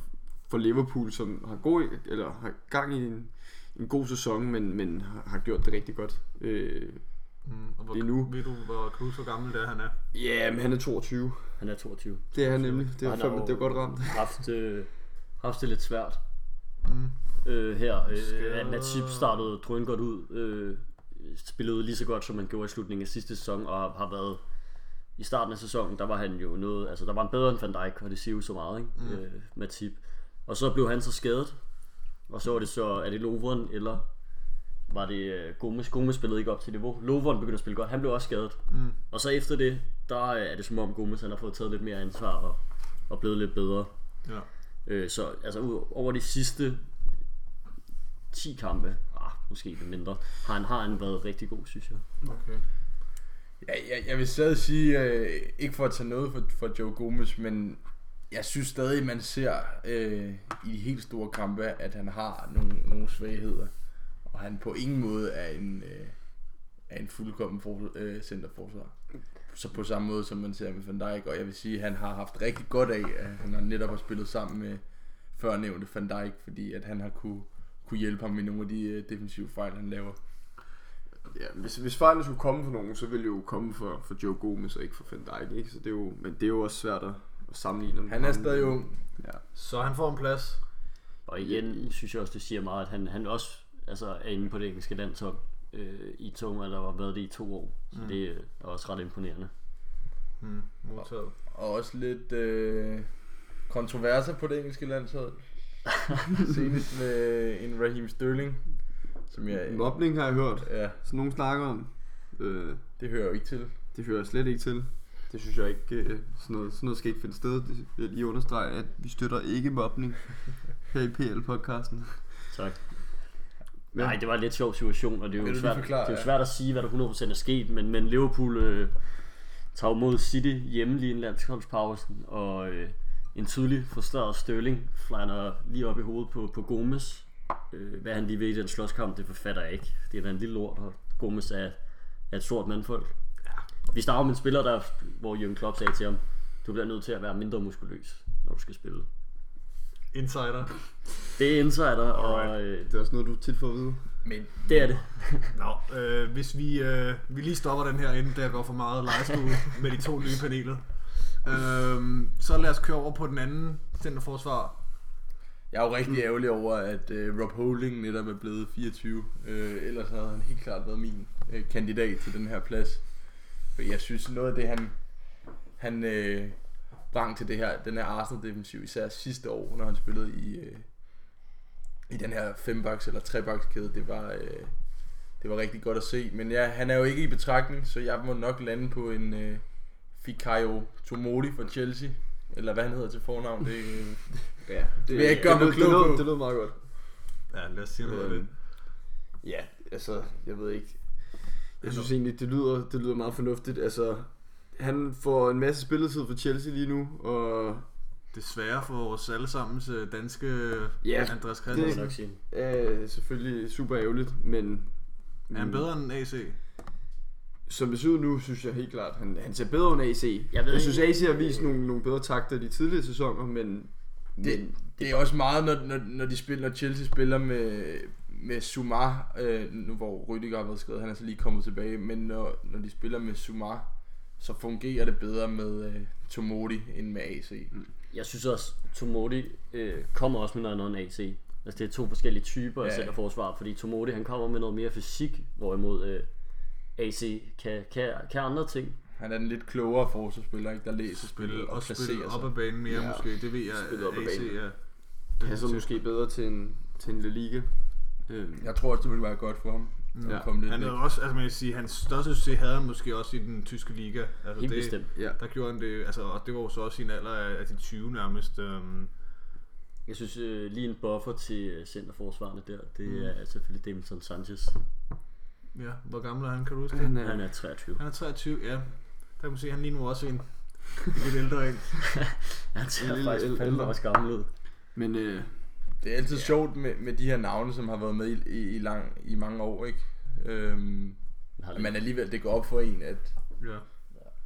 C: for Liverpool, som har, god, eller har gang i en, en god sæson, men, men har, gjort det rigtig godt. Øh,
B: mm, og hvor,
C: lige nu.
B: Ved du, hvor, hvor gammel det er, han er?
C: Ja, men han er 22.
E: han er 22.
C: Det er han nemlig. Det er,
E: jo-
C: det er godt ramt.
E: Haft, øh, haft det lidt svært
B: Mm.
E: Øh, her. Øh, at Natip startede drøn godt ud. Øh, spillede lige så godt, som man gjorde i slutningen af sidste sæson, og har- været i starten af sæsonen, der var han jo noget, altså der var han bedre end Van Dijk, og det siger jo så meget, ikke? Mm. Øh, Matip. Og så blev han så skadet, og så var det så, er det Lovren, eller var det øh, Gomes? Gomes spillede ikke op til niveau. Lovren begyndte at spille godt, han blev også skadet.
B: Mm.
E: Og så efter det, der er det som om Gomes han har fået taget lidt mere ansvar og, og blevet lidt bedre.
B: Ja.
E: Øh, så altså over de sidste 10 kampe, ah, måske lidt mindre, har han, har han været rigtig god, synes jeg.
B: Okay.
D: Ja, jeg, jeg vil stadig sige, øh, ikke for at tage noget for, for Joe Gomez, men jeg synes stadig, man ser øh, i de helt store kampe, at han har nogle, nogle svagheder. Og han på ingen måde er en, øh, er en fuldkommen for, øh, centerforsvar. Så på samme måde, som man ser med Van Dijk. Og jeg vil sige, at han har haft rigtig godt af, at han har netop har spillet sammen med førnævnte Van Dijk, fordi at han har kunne, kunne hjælpe ham i nogle af de øh, defensive fejl, han laver.
C: Ja, hvis, hvis fejlen skulle komme for nogen, så ville det jo komme for, for Joe Gomez og ikke for Van Dijk, ikke? Så det er jo, men det er jo også svært at, at sammenligne. dem.
D: Han er stadig ung.
C: Ja.
B: Så han får en plads.
E: Og igen synes jeg også, det siger meget, at han, han også altså, er inde på det engelske landshold øh, i to, eller har været det i to år. Så mm. det øh, er også ret imponerende.
B: Mm, modtaget.
D: Og også lidt øh, kontroverser på det engelske landshold. Senest med en Raheem Sterling, som jeg...
C: Mobning har jeg hørt,
D: Ja,
C: så nogen snakker om. Øh,
D: det hører jo ikke til.
C: det hører jeg slet ikke til. Det synes jeg ikke, øh, sådan, noget, sådan noget skal ikke finde sted. Det vil jeg lige understrege, at vi støtter ikke mobning her i PL-podcasten.
E: Tak.
C: Ja.
E: Nej, det var en lidt sjov situation, og det er jo svært,
D: forklare,
E: det er jo
D: ja?
E: svært at sige, hvad der 100% er sket, men, men Liverpool øh, tager mod City hjemme lige en landsholdspausen, og øh, en tydelig frustreret Sterling flander lige op i hovedet på, på Gomes. Øh, hvad han lige ved i den slåskamp, det forfatter jeg ikke. Det er da en lille lort, og Gomes er, er et stort mandfolk. Vi starter med en spiller, der, hvor Jürgen Klopp sagde til ham, du bliver nødt til at være mindre muskuløs, når du skal spille.
B: Insider.
E: Det er insider, og øh,
C: Det er også noget, du tit får at vide.
D: Men
E: det er det.
B: Nå, øh, hvis vi, øh, vi lige stopper den her, inden der går for meget lejestue med de to nye paneler. Øh, så lad os køre over på den anden centerforsvar.
D: jeg er jo rigtig ærgerlig over, at øh, Rob Holding netop er blevet 24. Øh, ellers havde han helt klart været min øh, kandidat til den her plads. For jeg synes, noget af det, han, han øh, brang til det her, den her Arsenal-defensiv, især sidste år, når han spillede i, øh, i den her fembaks eller trebakskæde, det var, øh, det var rigtig godt at se. Men ja, han er jo ikke i betragtning, så jeg må nok lande på en øh, Fikayo Tomori fra Chelsea. Eller hvad han hedder til fornavn. Det, øh,
C: Ja, det,
D: vil jeg ikke gøre
C: det, det, lød, det lød meget godt.
B: Ja, lad os sige noget
C: Øhm,
B: det.
C: Ja, altså, jeg ved ikke. Jeg synes egentlig, det lyder, det lyder meget fornuftigt. Altså, han får en masse spilletid for Chelsea lige nu, og
B: Desværre for vores allesammens øh, danske
C: Ja,
B: Andreas
E: Det
B: Christensen.
E: jeg nok sige.
C: er selvfølgelig super ærgerligt, men...
B: Er han bedre end AC?
C: Som det ser ud nu, synes jeg helt klart, han, han ser bedre end AC.
E: Jeg ved
C: jeg synes, AC har vist nogle, nogle bedre takter i de tidligere sæsoner, men...
D: det,
C: men
D: det er også meget, når, når, når, de spiller, når Chelsea spiller med, med Sumar, øh, nu hvor Rydiger har været skadet, han er så lige kommet tilbage, men når, når de spiller med Sumar, så fungerer det bedre med øh, Tomodi end med AC. Mm.
E: Jeg synes også, Tomodi øh, kommer også med noget andet end AC. Altså det er to forskellige typer af
D: Ja.
E: centerforsvar, fordi Tomodi han kommer med noget mere fysik, hvorimod øh, AC kan, kan, kan andre ting.
D: Han er den lidt klogere forsvarsspiller, ikke? der læser spillet
B: Spille,
D: og
B: og
D: placerer
B: op
D: sig.
B: ad banen mere
C: Ja.
B: måske. Det ved jeg,
C: Spille op ad
B: AC
C: banen.
B: er.
C: Passer måske bedre til en, til en La Liga. Øhm,
D: Jeg tror også, det ville være godt for ham.
C: Ja.
D: At komme lidt
B: Han
D: væk.
B: er også, altså man kan sige, hans største succes havde han måske også i den tyske liga. Altså
E: Helt
B: det,
E: bestemt.
C: ja.
B: Der gjorde han det, altså, og det var jo så også i en alder af, af de 20 nærmest. Øhm,
E: Jeg synes øh, lige en buffer til øh, centerforsvarerne der, det mm. er selvfølgelig Davidson Sanchez.
B: Ja, hvor gammel er han, kan du huske det?
C: Han er,
E: Han er 23.
B: Han er 23, ja. Der kan man se, at han lige nu også en lidt ældre en.
E: Han ser
C: En lille
E: faktisk fandme
C: ældre.
E: også gammel ud.
C: men øh,
D: Det er altid yeah. sjovt med, med de her navne, som har været med i, i, i, lang, i mange år, ikke? Øhm, men alligevel, det går op for en, at,
B: Ja.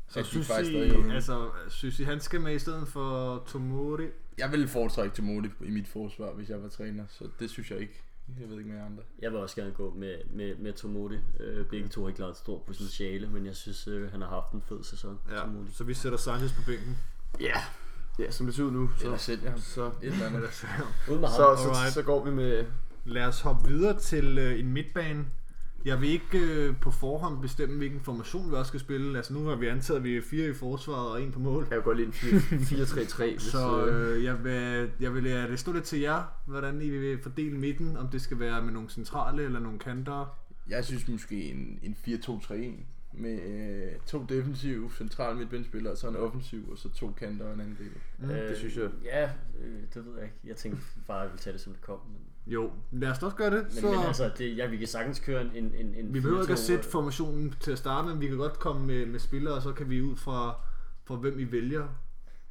B: Så
D: at de
B: synes
D: faktisk
B: I,
D: stadig unge.
B: altså, synes I, han skal med i stedet for Tomori?
D: Jeg ville foretrække Tomodi i mit forsvar, hvis jeg var træner, så det synes jeg ikke. Jeg ved ikke med andre.
E: Jeg vil også gerne gå med, med, med Tomodi. Øh, begge to har ikke klaret et stort potentiale, men jeg synes, øh, han har haft en fed sæson.
B: Ja,
E: Tomodi.
B: så vi sætter Sanchez på bænken.
C: ja, ja, som det ser ud nu,
D: Eller
C: så,
D: sælger ham.
C: så,
D: Et eller andet.
E: Ud med ham.
C: så, så,
B: Alright.
C: så går vi med,
B: Lad os hoppe videre til øh, en midtbane. Jeg vil ikke øh, på forhånd bestemme, hvilken formation vi også skal spille. Altså nu har vi antaget, at vi er fire i forsvaret og en på mål.
C: jeg kan godt lide en 4-3-3, hvis,
B: Så
C: øh,
B: øh, jeg, vil, jeg vil lade det stå lidt til jer, hvordan I vil fordele midten, om det skal være med nogle centrale eller nogle kanter.
D: Jeg synes måske en, en 4-2-3-1 med øh, to defensive centrale midtbindspillere, og så en offensiv, og så to kanter og en angriber.
B: Mm,
E: Øh,
C: det synes jeg.
E: Ja, øh, det ved jeg ikke. Jeg tænkte bare, at jeg ville tage det, som det kom. Men,
B: Jo, lad os da også gøre det.
E: men,
B: så
E: men altså, det, ja, vi kan sagtens køre en, en, en,
B: vi behøver ikke at
E: 4-2,
B: sætte formationen til at starte med, vi kan godt komme med, med spillere, og så kan vi ud fra, fra hvem I vælger.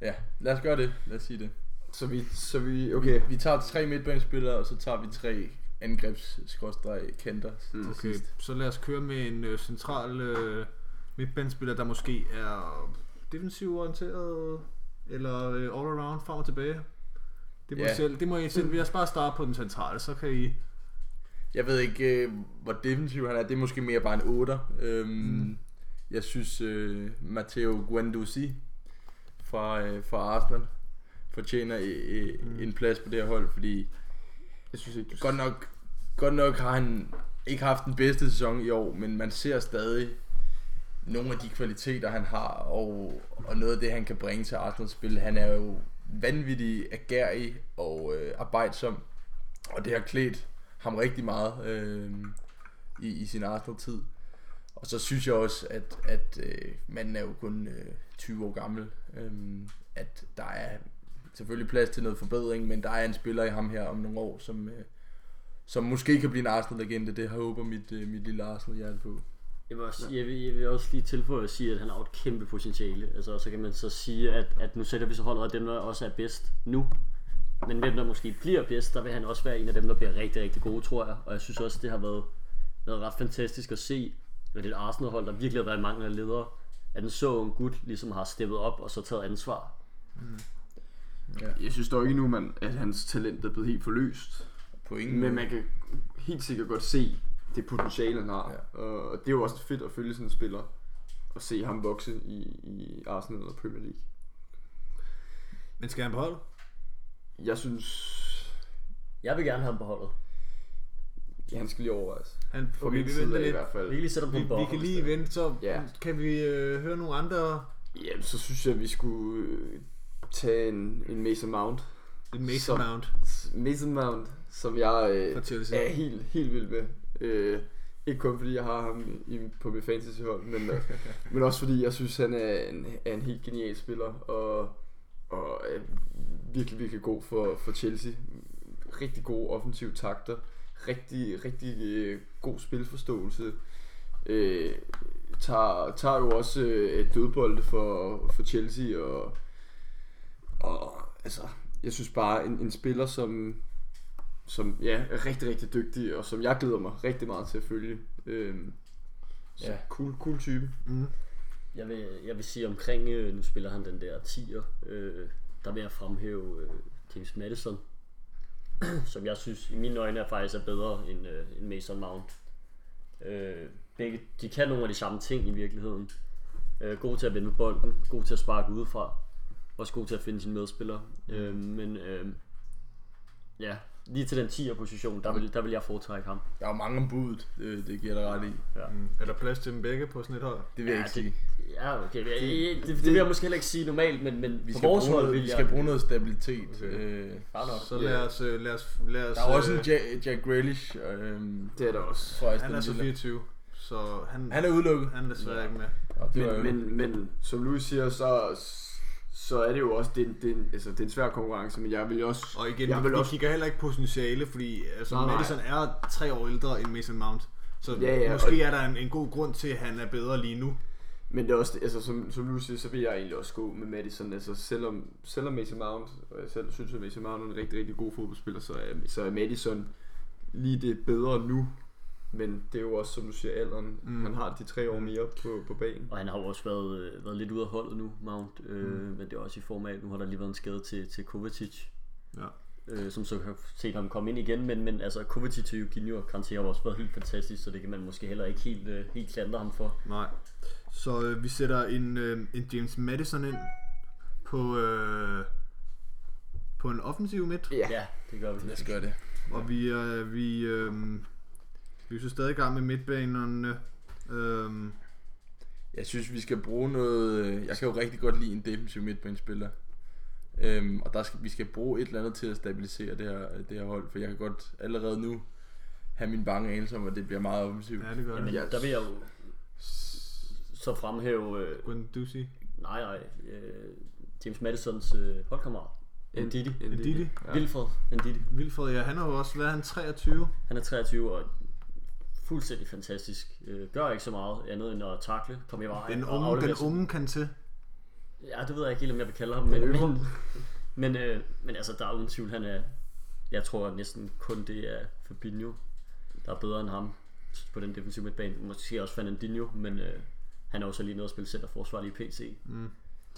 D: Ja, lad os gøre det. Lad os sige det.
C: så vi, så vi, okay,
D: Vi tager tre midtbanespillere, og så tager vi tre angrebs kanter
C: Mm.
B: Okay,
D: sidst.
B: så lad os køre med en øh, central øh, midtbanespiller, der måske er defensiv orienteret, eller øh, all around, frem og tilbage. Det må,
D: Ja.
B: I selv, det må I selv. Vi har bare starte på den centrale, så kan I...
D: Jeg ved ikke, øh, hvor defensiv han er. Det er måske mere bare en 8. Øhm, mm. Jeg synes, øh, Matteo Guendouzi fra, øh, fra Arsenal fortjener øh, mm. en plads på det her hold, fordi
C: jeg synes ikke, du
D: godt nok, godt nok har han ikke haft den bedste sæson i år, men man ser stadig nogle af de kvaliteter, han har, og, og noget af det, han kan bringe til Arsenals spil. Han er jo vanvittig agerig og øh, arbejdsom, og det har klædt ham rigtig meget øh, i, i sin Arsenal-tid. Og så synes jeg også, at, at øh, manden er jo kun øh, 20 år gammel, øh, at der er selvfølgelig plads til noget forbedring, men der er en spiller i ham her om nogle år, som, øh, som måske kan blive en Arsenal-legende. Det håber mit, øh, mit lille Arsenal-hjerte på.
E: Jeg vil, også, jeg, vil, jeg vil også lige tilføje at sige, at han har et kæmpe potentiale. Altså, så kan man så sige, at, at nu sætter vi så holdet af dem, der også er bedst nu. Men hvem der måske bliver bedst, der vil han også være en af dem, der bliver rigtig, rigtig gode, tror jeg. Og jeg synes også, det har været, været ret fantastisk at se, at det et Arsenal-hold, der virkelig har været i mangel af ledere. At en så ung gut ligesom har steppet op og så taget ansvar.
C: Jeg synes dog ikke nu, man, at hans talent er blevet helt forløst.
D: På ingen
C: Men
D: måde.
C: man kan helt sikkert godt se det potentiale, han har.
D: Ja.
C: Og det er jo også fedt at følge sådan en spiller. Og se ham vokse i, i Arsenal eller Premier League.
B: Men skal han på hold?
C: Jeg synes,
E: Jeg vil gerne have ham på holdet.
C: ja, han skal lige overvejes.
B: Han,
C: For
B: okay,
C: min
B: vi
C: side af i hvert fald.
E: Vi kan lige sætte ham på
B: Vi, vi kan lige vente, så
C: Ja.
B: kan vi øh, høre nogle andre...
C: Jamen, så synes jeg, at vi skulle øh, tage en, en Mason Mount.
B: En Mason Mount
C: Mason Mount, som jeg øh, er helt, helt vild med. Øh, ikke kun fordi jeg har ham i, på mit fantasyhold, men, øh, men også fordi jeg synes, han er en, er en helt genial spiller, og, og er virkelig, virkelig god for, for Chelsea. Rigtig gode offensive takter, rigtig, rigtig øh, god spilforståelse. Øh, tager, tager jo også øh, dødbolde for, for Chelsea, og, og altså, jeg synes bare, en, en spiller, som, som ja, er rigtig, rigtig dygtig, og som jeg glæder mig rigtig meget til at følge. Øhm, så
D: Ja.
C: cool, cool type.
B: Mm.
E: Jeg vil, jeg vil sige omkring, øh, nu spiller han den der 10'er, øh, der vil jeg fremhæve øh, James Madison. som jeg synes i mine øjne er faktisk er bedre end, øh, end Mason Mount. Øh, begge, de kan nogle af de samme ting i virkeligheden. Øh, god til at vende bolden, god til at sparke udefra, også god til at finde sine medspillere. Øh, men øh, ja, lige til den 10'er position, der vil, der vil jeg foretrække ham.
D: Der er jo mange om budet, det, det giver dig ret i.
E: Ja.
B: Mm. Er der plads til dem begge på sådan et hold?
D: Det vil jeg
E: Ja,
D: ikke
E: det-
D: sige.
E: Ja, okay. Det, det, det, det vil jeg måske heller ikke sige normalt, men, men
D: Vi
E: på
D: skal,
E: vores
D: bruge
E: hold vil
D: vi
E: jeg...
D: skal bruge noget stabilitet.
B: Okay.
D: Øh.
B: Så lad os, øh, lad os, lad os
D: der er også en
B: øh,
D: Jack, Jack Grealish øhm,
C: Det er der også.
D: fra
B: Han er så
D: Villa.
B: 24, så han,
D: Han er udelukket.
B: han er desværre
E: Ja.
B: ikke med.
D: Og det var
C: Men, men, men som Louis siger, så, så er det jo også det, det, altså, det er en svær konkurrence, men jeg vil også...
B: Og igen,
C: Jeg
B: vi,
C: vil
B: vi
C: også-
B: kigger heller ikke potentiale, fordi altså,
C: Nej, nej.
B: Madison er tre år ældre end Mason Mount. Så
C: Ja, ja,
B: måske
C: og-
B: er der en, en god grund til, at han er bedre lige nu.
C: Men det er også, altså, som, som Louis siger, så vil jeg egentlig også gå med Madison. Altså, selvom, selvom Mason Mount, og jeg selv synes, at Mason Mount er en rigtig, rigtig god fodboldspiller, så er, så er Madison lige det bedre nu. Men det er jo også, som du siger, alderen.
B: Mm.
C: Mm. Han har de tre år mere på, på banen.
E: Og han har jo også været, øh, været lidt ude af holdet nu, Mount. Øh,
B: Mm.
E: Men det er også i form af, at nu har der lige været en skade til, til Kovacic.
B: Ja.
E: Øh, som så har set ham komme ind igen. Men, men altså, Kovacic og Eugenio og Kanté har jo også været helt fantastisk, så det kan man måske heller ikke helt, øh, helt klandre ham for.
B: Nej. Så øh, vi sætter en, øh, en James Madison ind på, øh, på en offensiv midt.
C: Ja.
E: Ja, det gør vi.
D: Lad os gøre det.
B: Og vi er, vi, øh, vi er så stadig i gang med midtbanerne. Øh,
D: Jeg synes, vi skal bruge noget... øh, Jeg kan jo rigtig godt lide en defensiv midtbanespiller. Øhm, og der skal, vi skal bruge et eller andet til at stabilisere det her, det her hold, for jeg kan godt allerede nu have min bange anelse om, at det bliver meget offensivt.
B: ja, det gør
E: Jamen,
B: det.
E: der vil jeg jo så fremhæve... Øh,
B: Guendouzi.
E: nej, nej. Øh, James Madisons øh, holdkammerat. Ndidi.
B: Ndidi.
E: Ja. Wilfred Ndidi.
B: Vilfred, ja, han har jo også været han 23.
E: Han er 23 og fuldstændig fantastisk. Øh, gør ikke så meget andet end at takle, komme i vejen
B: Den
E: og
B: unge, den
E: sig.
B: unge kan til.
E: Ja, det ved jeg ikke helt, om jeg vil kalde ham. Men, men, men, øh, men altså, der er uden tvivl, han er... Jeg tror at næsten kun det er Fabinho, der er bedre end ham på den defensive midtbane. Måske også Fernandinho, men øh, han er også lige nede og spille centerforsvar lige PC.
B: Mm.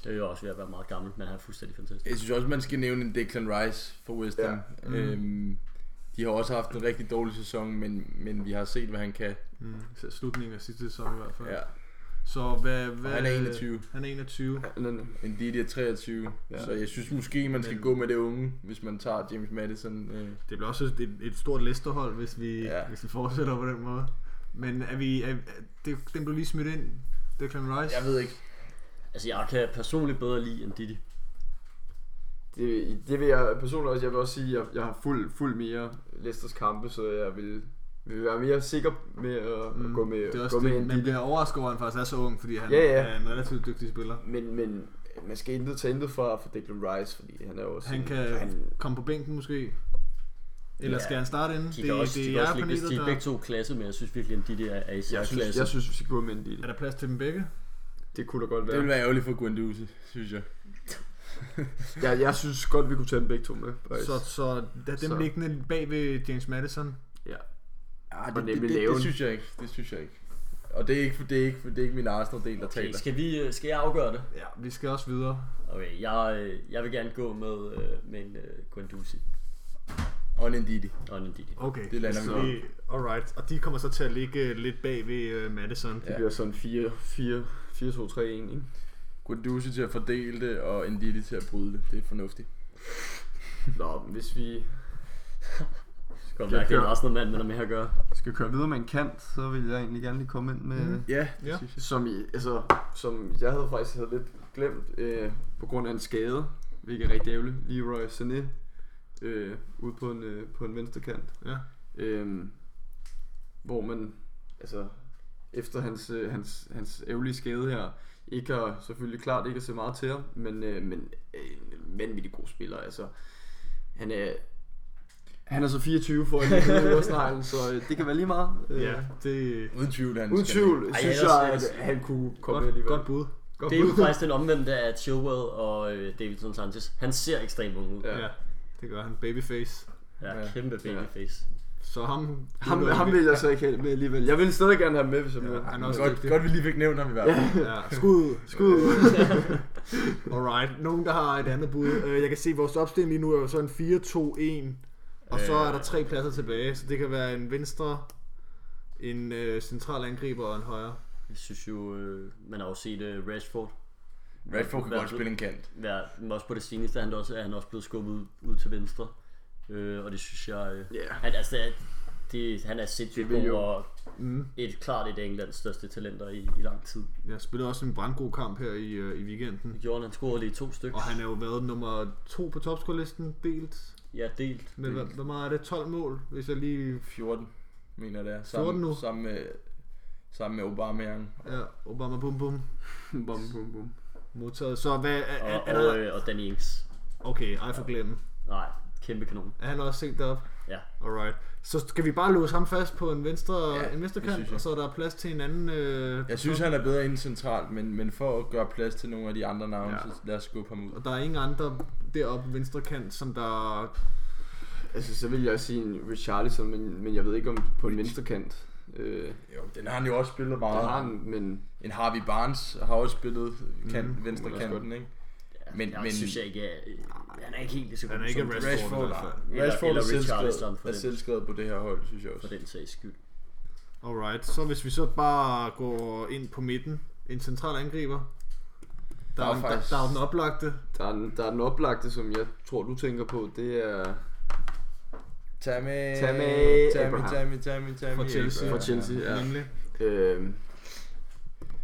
E: Det er jo også ved at være meget gammel, men han er fuldstændig fantastisk.
D: Jeg synes også, man skal nævne en Declan Rice for West Ham. Ja.
B: Mm.
D: Øhm, de har også haft en rigtig dårlig sæson, men, men vi har set, hvad han kan.
B: Mm. Slutningen af sidste sæson i hvert fald.
D: Ja.
B: Så hvad, hvad...
D: Og han er 21.
B: Han er 21.
C: Men,
D: En Didi er 23.
C: Ja.
D: Så jeg synes måske, man skal
B: Men-
D: gå med det unge, hvis man tager James Madison. Øh.
B: Det bliver også et, et stort listerhold, hvis vi, ja. Hvis vi fortsætter på den måde. Men er vi... Er, det, den blev lige smidt ind, Declan Rice.
D: Jeg ved ikke.
E: Altså, jeg kan personligt bedre lide Ndidi.
C: Det, det vil jeg personligt også, jeg vil også sige, at jeg, jeg har fuld, fuld mere Leicesters kampe, så jeg vil, vil være mere sikker med at, mm, at gå med,
B: det er
C: gå
B: også
C: med
B: det,
C: en
B: man bliver overrasket over, at han faktisk er så ung, fordi han
C: Ja, ja.
B: er en relativt dygtig spiller.
C: Men, men man skal intet tage intet fra, fra Declan Rice, fordi han er også...
B: Han kan
C: Han,
B: komme på bænken måske. Eller
E: Ja.
B: skal han starte inden?
E: De kan også, de kan også ligge, hvis de er begge to klasse, men jeg synes virkelig, at Ndidi er, er i
C: jeg, synes, jeg synes, vi skal gå med en
B: Er der plads til dem begge?
C: Det kunne da godt
D: Det
C: være.
D: vil være ærgerligt for Guendouzi, synes jeg.
C: Jeg, jeg synes godt, vi kunne tage dem begge to med. faktisk.
B: Så, så der er dem
C: Så.
B: liggende bag ved James Madison.
C: Ja.
D: Ja, det, det, det, det, det, synes jeg ikke. Det synes jeg ikke. Og det er ikke, det er ikke, det er ikke min Arsenal-del, der
E: Okay,
D: taler.
E: skal, vi, øh, skal jeg afgøre det?
B: Ja, vi skal også videre.
E: Okay, jeg, øh, jeg vil gerne gå med, øh, med en øh, Guendouzi
D: Og en Ndidi.
E: og en Ndidi.
B: Okay.
D: Det lander vi
B: så vi. Alright. Og de kommer så til at ligge lidt bag ved uh, Madison.
C: Det bliver sådan 4, 4, 4 2, 3, 1, ikke?
D: Guendouzi til at fordele det, og Ndidi til at bryde det. Det er fornuftigt.
C: Nå, men hvis vi
E: Godt
C: Jeg
E: mærke, det er en
C: kører.
E: Arsenal-mand, man har med at gøre.
C: skal køre videre med en kant, så vil jeg egentlig gerne lige komme ind med...
B: Mhm.
D: Ja, det
B: Ja.
D: synes jeg.
C: Som, i, altså, som jeg havde faktisk havde lidt glemt, øh, på grund af en skade, hvilket er rigtig ærgerligt, Leroy Sané, øh, ude på en, øh, på en venstre kant.
B: Ja.
C: Øhm, hvor man, altså, efter hans, øh, hans, hans ærgerlige skade her, ikke har selvfølgelig klart ikke at se meget til ham, men, øh, men øh, en vanvittig god spiller. Altså, han er, han er så 24 for en øresnegl, så øh, det kan være lige meget. Øh,
B: Ja, det
D: Uden tvivl, han
C: Uden
D: skal
C: tvivl,
E: Ej,
C: synes jeg, at han kunne komme
B: godt,
C: alligevel.
B: godt bud. Godt
E: Det er jo faktisk den omvendte af Chilwell og øh, Davidson Sanchez. Han ser ekstremt ung ud.
C: Ja.
B: Ja, det gør han. Babyface.
E: Ja,
D: Ja.
E: kæmpe babyface.
B: Så ham...
C: Ham, ham vil jeg så ikke have med alligevel. Jeg vil stadig gerne have ham med, hvis jeg
B: Ja, han er
D: Godt,
B: også
D: godt,
B: dygtig.
D: godt, vi lige fik nævnt ham i hvert fald.
B: Ja, skud, skud. Alright, nogen der har et andet bud. Øh, Jeg kan se, at vores opstilling lige nu er jo så en Og så er der tre pladser tilbage, så det kan være en venstre, en øh, central angriber og en højre.
E: Jeg synes jo, øh, man har jo set øh, Rashford.
D: Rashford kan godt spille en kant.
E: Være, men også på det seneste er han også, er han også blevet skubbet ud, ud til venstre. Øh, og det synes jeg... Øh,
C: Ja.
E: han, altså, det, det, han er sindssygt god og
B: Mm.
E: et, klart et af Englands største talenter i, i lang tid.
B: Jeg spillede også en brandgod kamp her i, øh, i weekenden.
E: Det gjorde han, han scorede lige to stykker.
B: Og han er jo været nummer to på topscore-listen, delt.
E: Ja, delt.
B: Med, hvad, hvor meget er det? 12 mål, hvis jeg lige...
D: 14, mener jeg det er.
B: 14 nu?
D: Sammen med, sammen med Aubameyang.
B: Ja, Obama bum bum
C: Bum, bum, bum.
B: modtaget. Så hvad er,
E: Og,
B: er, er
E: og,
B: der...
E: øh, og Danny Ings.
B: Okay, ej for glemme.
E: Nej, kæmpe kanon.
B: Er han også set derop?
E: Ja.
B: Alright. Så skal vi bare låse ham fast på en venstre,
D: Ja,
B: en venstre kant,
D: jeg.
B: og så er der plads til en anden... Øh,
D: Jeg synes, han er bedre inde centralt, men, men for at gøre plads til nogle af de andre navne,
C: Ja.
D: så lad os skubbe ham ud.
B: Og der er ingen andre deroppe venstre kant, som der...
C: Altså, så vil jeg sige en Richarlison, men, men jeg ved ikke om på en venstre kant. Øh,
D: Jo, den har han jo også spillet
C: der
D: meget.
C: har han, men
D: En Harvey Barnes har også spillet kant, mm, venstre kanten, ikke?
E: Ja,
D: Men-
E: jeg
D: men-
E: synes jeg ikke er, Han er ikke helt lige så god
B: Han er ikke
E: som
B: Rashford.
D: Rashford,
B: i hvert fald.
E: Eller-
D: Rashford
E: eller
D: er
E: Richarlison
D: selvskrevet,
E: for
D: er
E: den.
D: selvskrevet på det her hold, synes jeg
E: for
D: også.
E: den sags skyld.
B: Alright, så hvis vi så bare går ind på midten, en central angriber. Der,
D: Der
B: er,
D: er
B: der,
D: faktisk-
B: der er jo den oplagte.
C: der er, den- der er den oplagte, som jeg tror, du tænker på, det er
D: Tammy,
C: Tammy
D: Tammy,
C: Abraham.
D: Tammy, Tammy, Tammy.
B: Fra Chelsea.
C: Fra Chelsea. Ja.
B: Nemlig.
C: Øh,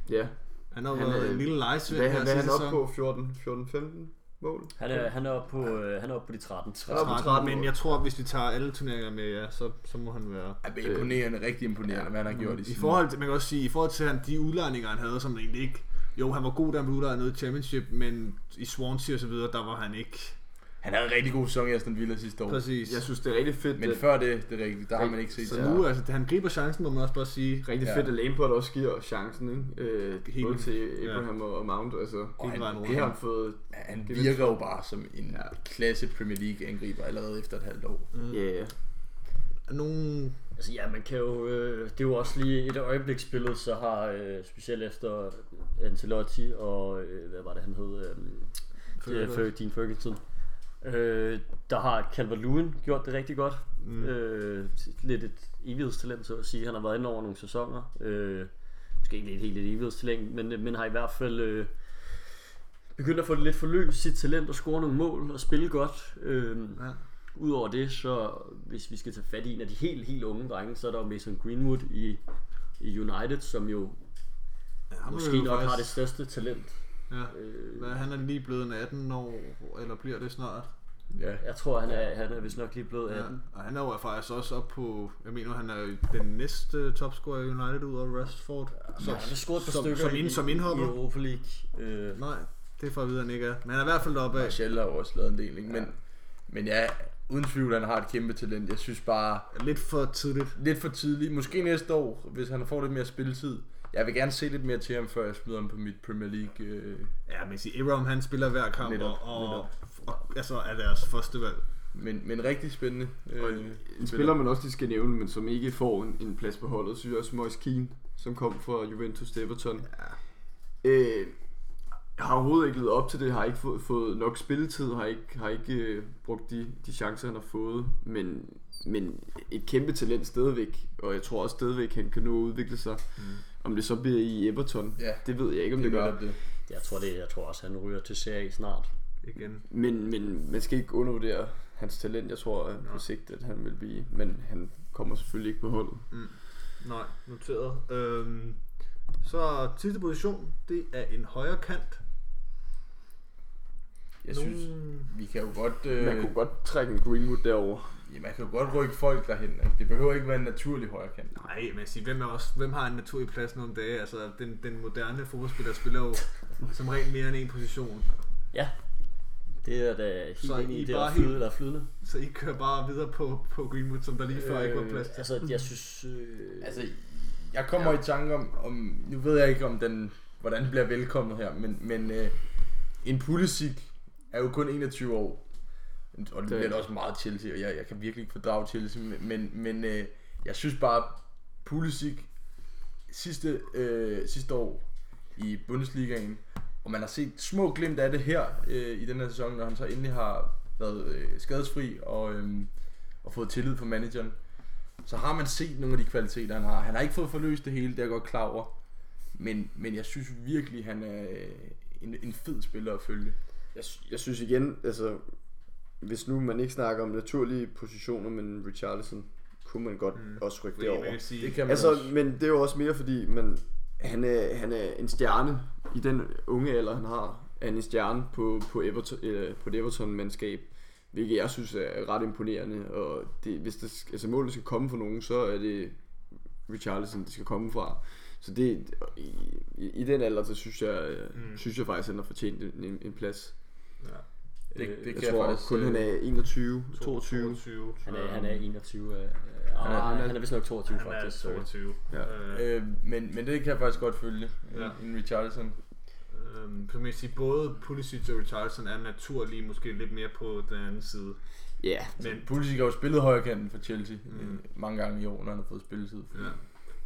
C: ja.
B: Han har jo
C: Han
B: været
C: er-
B: en lille lejesvend
C: Hvad,
B: her
C: hvad er han oppe
B: sæson.
C: på? 14, 14 15 mål?
E: Han er, han er oppe på, øh, han er oppe på de 13.
C: Han er oppe på
B: 13,
C: 13
B: men jeg tror, hvis vi tager alle turneringer med, ja, så, så må han være...
D: Ja, men imponerende, rigtig imponerende, hvad han har gjort i
B: I
D: sin...
B: forhold til, man kan også sige, i forhold til han, de udlejninger, han havde, som egentlig ikke... Jo, han var god, da han blev udlejet nede i Championship, men i Swansea og så videre, der var han ikke.
D: Han havde en rigtig god sæson i Aston Villa sidste år.
B: Præcis.
C: Jeg synes, det er rigtig fedt,
D: Men
C: at,
D: før det, det er rigtigt, der har man ikke set
B: så nu, altså, han griber chancen, må man også bare sige.
C: rigtig
D: Ja.
C: fedt, at Lampard også giver chancen, ikke? Øh,
B: Helt-
C: både til Abraham og, og Mount, altså.
D: Og han,
B: vejen
C: Det har han fået,
D: han
C: er
D: virker jo bare som en
C: Ja.
D: klasse Premier League angriber allerede efter et halvt år.
B: Mm.
C: ja, yeah.
B: Nogle...
E: Altså ja, man kan jo, øh, det er jo også lige et øjebliksbillede, så har øh, specielt efter Ancelotti og, øh, hvad var det han hed, øh,
B: Ferguson.
E: Ferguson, øh, der har Calvert-Lewin gjort det rigtig godt.
B: Mm.
E: Øh, lidt et evighedstalent, så at sige. Han har været inde over nogle sæsoner. Øh, måske ikke helt et evighedstalent, men, men har i hvert fald øh, begyndt at få det lidt forløst sit talent og score nogle mål og spille godt. Øh,
B: Ja.
E: Udover det, så hvis vi skal tage fat i en af de helt, helt unge drenge, så er der jo Mason Greenwood i, i United, som jo
B: Ja,
E: måske
B: jo
E: nok
B: faktisk-
E: har det største talent.
B: Ja.
E: Øh,
B: Hvad, han er lige blevet en 18 år, eller bliver det snart?
D: Ja.
E: jeg tror, han er, han er vist nok lige blevet 18.
B: Ja. Og han er jo faktisk også op på, jeg mener, han er den næste topscorer i United ud af Rashford.
E: Så, han har scoret et par
B: som,
E: stykker
B: som, ind,
E: i,
B: som
E: i
B: indhopper.
E: Europa League. Øh,
B: Nej, det er for at vide, at han ikke er. Men han er i hvert fald deroppe af.
D: Martial har jo også lavet en del, ikke? Men, men ja, uden tvivl, han har et kæmpe talent. Jeg synes bare,
B: Lidt for tidligt.
D: lidt for tidligt. Måske næste år, hvis han får lidt mere spilletid. Jeg vil gerne se lidt mere til ham, før jeg smider ham på mit Premier League. Øh,
B: Ja, men sige, Abraham han spiller hver kamp,
D: Netop,
B: og, og,
D: netop.
B: og, altså er deres første valg.
D: men, men rigtig spændende.
C: Og
D: Øh,
C: en spiller, man også lige skal nævne, men som ikke får en, en plads på holdet, synes jeg også Moise Keane, som kom fra Juventus til Everton.
B: Ja.
C: Øh, har overhovedet ikke levet op til det, har ikke fået, fået nok spilletid, har ikke, har ikke øh, brugt de, de chancer, han har fået, men, men et kæmpe talent stadigvæk, og jeg tror også stadigvæk, han kan nå at udvikle sig. Mm. Om det så bliver i Everton,
D: Ja,
C: det ved jeg ikke, om
D: det
C: det,
D: gør det.
E: jeg tror det, jeg tror også, han ryger til Serie snart.
B: Igen.
C: Men, men man skal ikke undervurdere hans talent. Jeg tror at på sigt, at han vil blive, men han kommer selvfølgelig ikke på holdet.
B: Nej, noteret. Øhm, så sidste position, det er en højre kant.
D: Jeg synes, vi kan jo godt... Øh,
C: Man kunne godt trække en Greenwood derover.
D: Ja, man kan jo godt rykke folk derhen. Det behøver ikke være en naturlig højrekant.
B: Nej, men sige, hvem, er også, hvem har en naturlig plads nogle dage? Altså, den, den moderne fodboldspiller spiller jo som regel mere end en position.
E: Ja, det er da helt
B: Så
E: enig
B: I.
E: Det
B: bare
E: er, flyde,
B: helt-
E: der er flydende.
B: Så I kører bare videre på, på Greenwood, som der lige før ikke var plads til.
E: Altså, jeg synes... Øh,
D: Altså, jeg kommer ja. i tanke om, om, nu ved jeg ikke om den, hvordan den bliver velkommet her, men, men øh, en Pulisic er jo kun 21 år, og det bliver også meget Chelsea, og jeg, jeg kan virkelig ikke fordrage Chelsea, men, men, øh, jeg synes bare, Pulisic sidste, øh, sidste år i Bundesligaen, og man har set små glimt af det her øh, i den her sæson, når han så endelig har været øh, skadesfri og, øh, og og fået tillid fra manageren, så har man set nogle af de kvaliteter, han har. Han har ikke fået forløst det hele, det er jeg godt klar over. Men, men jeg synes virkelig, han er øh, en, en fed spiller at følge.
C: Jeg, jeg synes igen, altså, hvis nu man ikke snakker om naturlige positioner, men Richarlison, kunne man godt mm. også rykke derover.
D: Det kan man
C: Altså,
D: også.
C: men det er jo også mere fordi, man, han, er, han er en stjerne i den unge alder, han har. Er han en stjerne på, på, Everton, øh, på et Everton-mandskab, hvilket jeg synes er ret imponerende. Og det, hvis det, altså målet skal komme fra nogen, så er det Richarlison, det skal komme fra. Så det, i, i, i den alder, så synes jeg, mm. synes jeg faktisk, at han har fortjent en, en, en plads.
B: ja,
D: Det,
E: Øh,
D: det
C: Jeg
D: kan
C: tror
D: faktisk,
C: kun,
D: øh,
C: han er 21, 22.
B: 22.
E: Han er,
B: så-
E: han er 21. Øh, øh,
C: Han er-
E: han,
C: han
E: er,
C: er-
E: han er vist nok 22
B: han er
E: faktisk. sorry.
B: 22.
C: Ja.
B: Øh,
D: Øh, men, men det kan jeg faktisk godt følge,
B: Ja.
D: en Richarlison.
B: Øhm, så man kan sige, både Pulisic og Richarlison er naturlige måske lidt mere på den anden side.
C: Ja,
B: Men
D: Pulisic har jo spillet højre kanten for Chelsea
B: Mm.
D: mm. mange gange i år, når han har fået spilletid.
B: ja,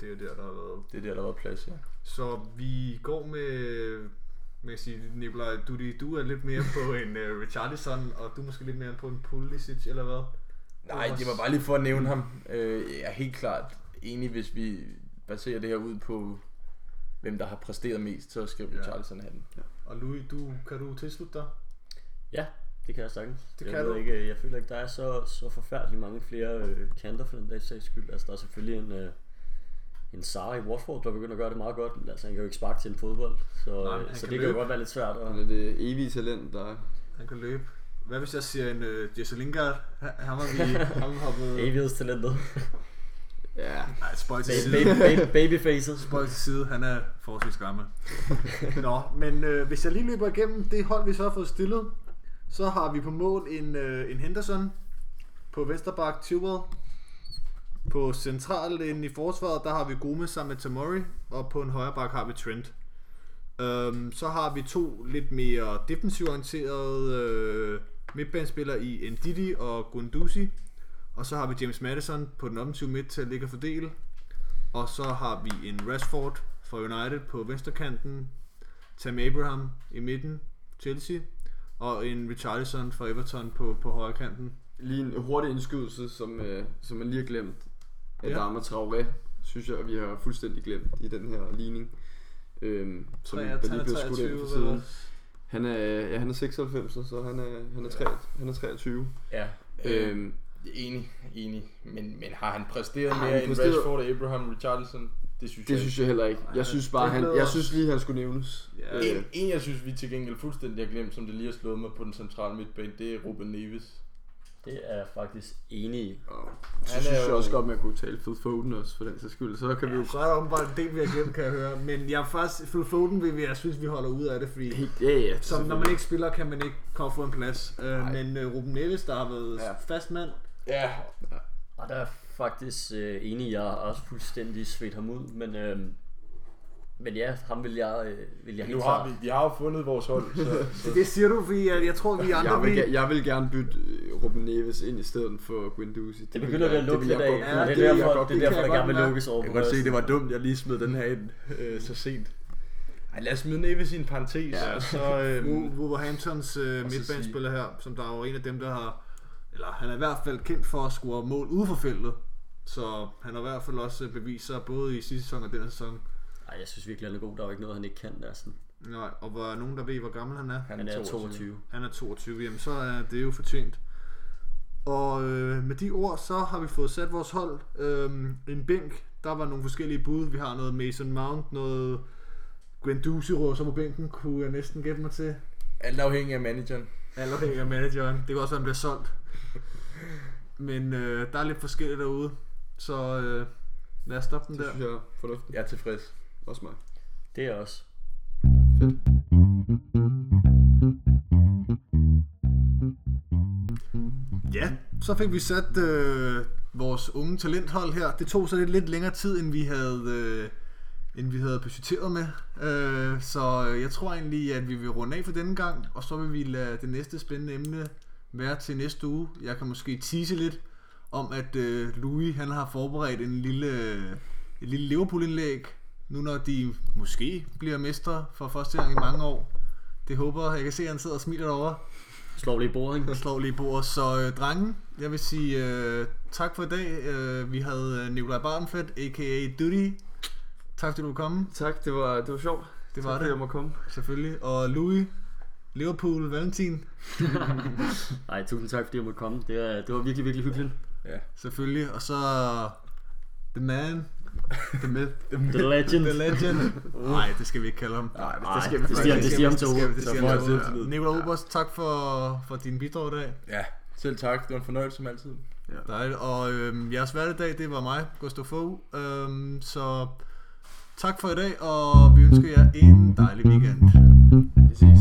B: det er jo der, der har været.
D: Det er der, der har været plads, ja.
B: Så vi går med, med at sige, Nikolaj, du, du er lidt mere på en uh, Richarlison, og du er måske lidt mere på en Pulisic, eller hvad?
D: Nej, det var bare lige for at nævne ham. Øh, jeg er helt klart enig, hvis vi baserer det her ud på, hvem der har præsteret mest, så skal
B: Ja.
D: Richarlison have den.
B: Og Louis, du, kan du tilslutte dig?
E: Ja, det kan jeg sagtens.
B: Det
E: jeg
B: kan
E: ved
B: du.
E: Ikke, jeg føler ikke, der er så, så forfærdeligt mange flere øh, kanter for den dags sags skyld. Altså, der er selvfølgelig en, øh, en Sara i Watford, der begynder at gøre det meget godt. Men altså, han kan jo ikke sparke til en fodbold, så,
B: Nej, han
E: så
B: kan
E: det kan
B: løbe.
E: jo godt være lidt svært.
C: han
E: At,
C: er det evige talent, der er.
B: Han kan løbe. Hvad hvis jeg siger en uh, Jesse Lingard? Han ham har vi ham hoppet...
E: Evighedstalentet.
C: Ja,
B: Nej, spøj til
E: Baby,
B: side.
E: baby, baby, babyfaces.
B: Spøj til side, han er forholdsvis gammel. Nå, men øh, hvis jeg lige løber igennem det hold, vi så har fået stillet, så har vi på mål en, øh, en Henderson, på Vesterbak Chilwell, på centralt centralen i forsvaret, der har vi Gomez sammen med Tamori, og på en højre bak har vi Trent. Øhm, så har vi to lidt mere defensivt orienterede øh, midtbanespillere i Ndidi og Gunduzi. Og så har vi James Madison på den offensive midt til at ligge og fordele. Og så har vi en Rashford fra United på venstrekanten, Tam Abraham i midten, Chelsea, og en Richarlison fra Everton på, på højre kanten.
C: lige en hurtig indskydelse, som, øh, som man lige har glemt.
B: Ja.
C: Adama Traoré, synes jeg, vi har fuldstændig glemt i den her ligning. Øhm, som der lige blev skudt ind på siden. Han er, ja, han er 96, så han er, han er, 3, han er 23.
D: Ja.
C: Øhm,
D: Enig, enig. Men, men har han præsteret
C: Har
D: mere
C: han
D: end
C: præsteret-
D: Rashford og Abraham Richarlison? Det synes
C: det
D: jeg
C: synes jeg heller ikke. Jeg synes bare, han, jeg synes lige, han skulle nævnes.
B: Ja.
D: En, en, jeg synes, vi til gengæld fuldstændig har glemt, som det lige har slået mig på den centrale midtbane, det er Ruben Neves.
E: Det er jeg faktisk enig i.
C: og så
D: Han
C: synes jeg
D: jo-
C: også godt, man kunne tale Phil Foden også, for den sags skyld. Så kan vi jo
B: Så er der åbenbart en del, vi har glemt, kan jeg høre. Men jeg er faktisk, Phil Foden vil vi, jeg synes, vi holder ud af det, fordi
C: helt... Ja, ja,
B: som, når man ikke spiller, kan man ikke komme få en plads.
C: Nej.
B: men øh, Ruben Neves, der har været
D: Ja.
B: fast mand,
D: Ja,
E: Og der er faktisk øh, enig, jeg har også fuldstændig svedt ham ud, men, øh, men ja, ham vil jeg, øh, vil jeg
D: nu
E: helt
D: har
E: klart.
D: vi, vi har jo fundet vores hold, så, så
B: Det siger du, fordi jeg, jeg tror, vi andre
C: Jeg vil,
B: vi...
C: jeg vil gerne bytte øh, Ruben Neves ind i stedet for Guendouzi.
E: Det begynder det at lukke lidt af.
C: godt-
E: Ja, det,
B: det
E: er
B: vil jeg
E: derfor,
B: godt-
E: det er
B: det kan
E: derfor,
B: jeg
E: der gerne
B: godt
E: vil
B: mærke.
E: lukkes over
D: jeg
E: på
D: kan godt se, det var dumt, jeg lige smed den her ind øh, så sent. Ej, lad os smide Neves i en parentes,
C: Ja.
D: og så... Øh,
B: Wo- Wolverhamptons øh,
D: så
B: midtbanespiller her, som der er jo en af dem, der har... Eller han er i hvert fald kendt for at score mål ude for feltet. Så han har i hvert fald også bevist sig både i sidste sæson og denne sæson.
E: Ej, jeg synes virkelig, han er god. Der er jo ikke noget, han ikke kan der. Sådan.
B: Nej, og hvor er nogen, der ved, hvor gammel han er?
E: Han er 22.
B: Han er 22, jamen så er det jo fortjent. Og øh, med de ord, så har vi fået sat vores hold. Øhm, en bænk, der var nogle forskellige bud. Vi har noget Mason Mount, noget Guendouzi så på bænken, kunne jeg næsten gætte mig til.
D: Alt afhængig af manageren.
B: Alt afhængig af manageren. Det kan også være, han bliver solgt. Men øh, der er lidt forskelligt derude. Så øh, lad os stoppe den
C: Det
B: der.
C: synes jeg er fornuftigt.
D: Jeg er tilfreds.
C: Også mig.
E: Det er også.
C: Fedt.
B: Ja, så fik vi sat øh, vores unge talenthold her. Det tog så lidt, lidt længere tid, end vi havde, øh, end vi havde budgetteret med. Øh, så øh, jeg tror egentlig, at vi vil runde af for denne gang, og så vil vi lade det næste spændende emne være til næste uge. Jeg kan måske tease lidt om, at øh, Louis han har forberedt en lille, et lille Liverpool-indlæg, nu når de måske bliver mestre for første gang i mange år. Det håber jeg. Jeg kan se, at han sidder og smiler derovre.
E: Slår lige bordet, ikke?
B: Jeg slår lige bordet. Så øh, drenge, jeg vil sige øh, tak for i dag. Øh, vi havde øh, Nikolaj Barnfeldt, a.k.a. Duty. Tak fordi du kom komme.
F: Tak, det var, det var sjovt.
B: Det
F: tak,
B: var
F: jeg
B: det,
F: må komme.
B: selvfølgelig. Og Louis, Liverpool, Valentin,
E: Nej, tusind tak, fordi jeg måtte komme. Det, det var virkelig, virkelig hyggeligt.
B: selvfølgelig. Og så The Man, The myth.
E: The, myth. the legend.
B: The legend. Uh. Nej, det skal vi ikke kalde ham.
D: Nej,
E: det,
D: det skal vi
E: ikke. Det siger ham til hovedet.
B: Det
D: siger
B: ham til
D: øh,
B: Nicolai Oberst, tak for, for din bidrag i dag.
D: Ja, selv tak. Det var en fornøjelse som altid. Ja.
B: Dejligt. Og øhm, jeres hverdag, det var mig, Gustav Fogh. Øhm, så tak for i dag, og vi ønsker jer en dejlig weekend. Vi ses.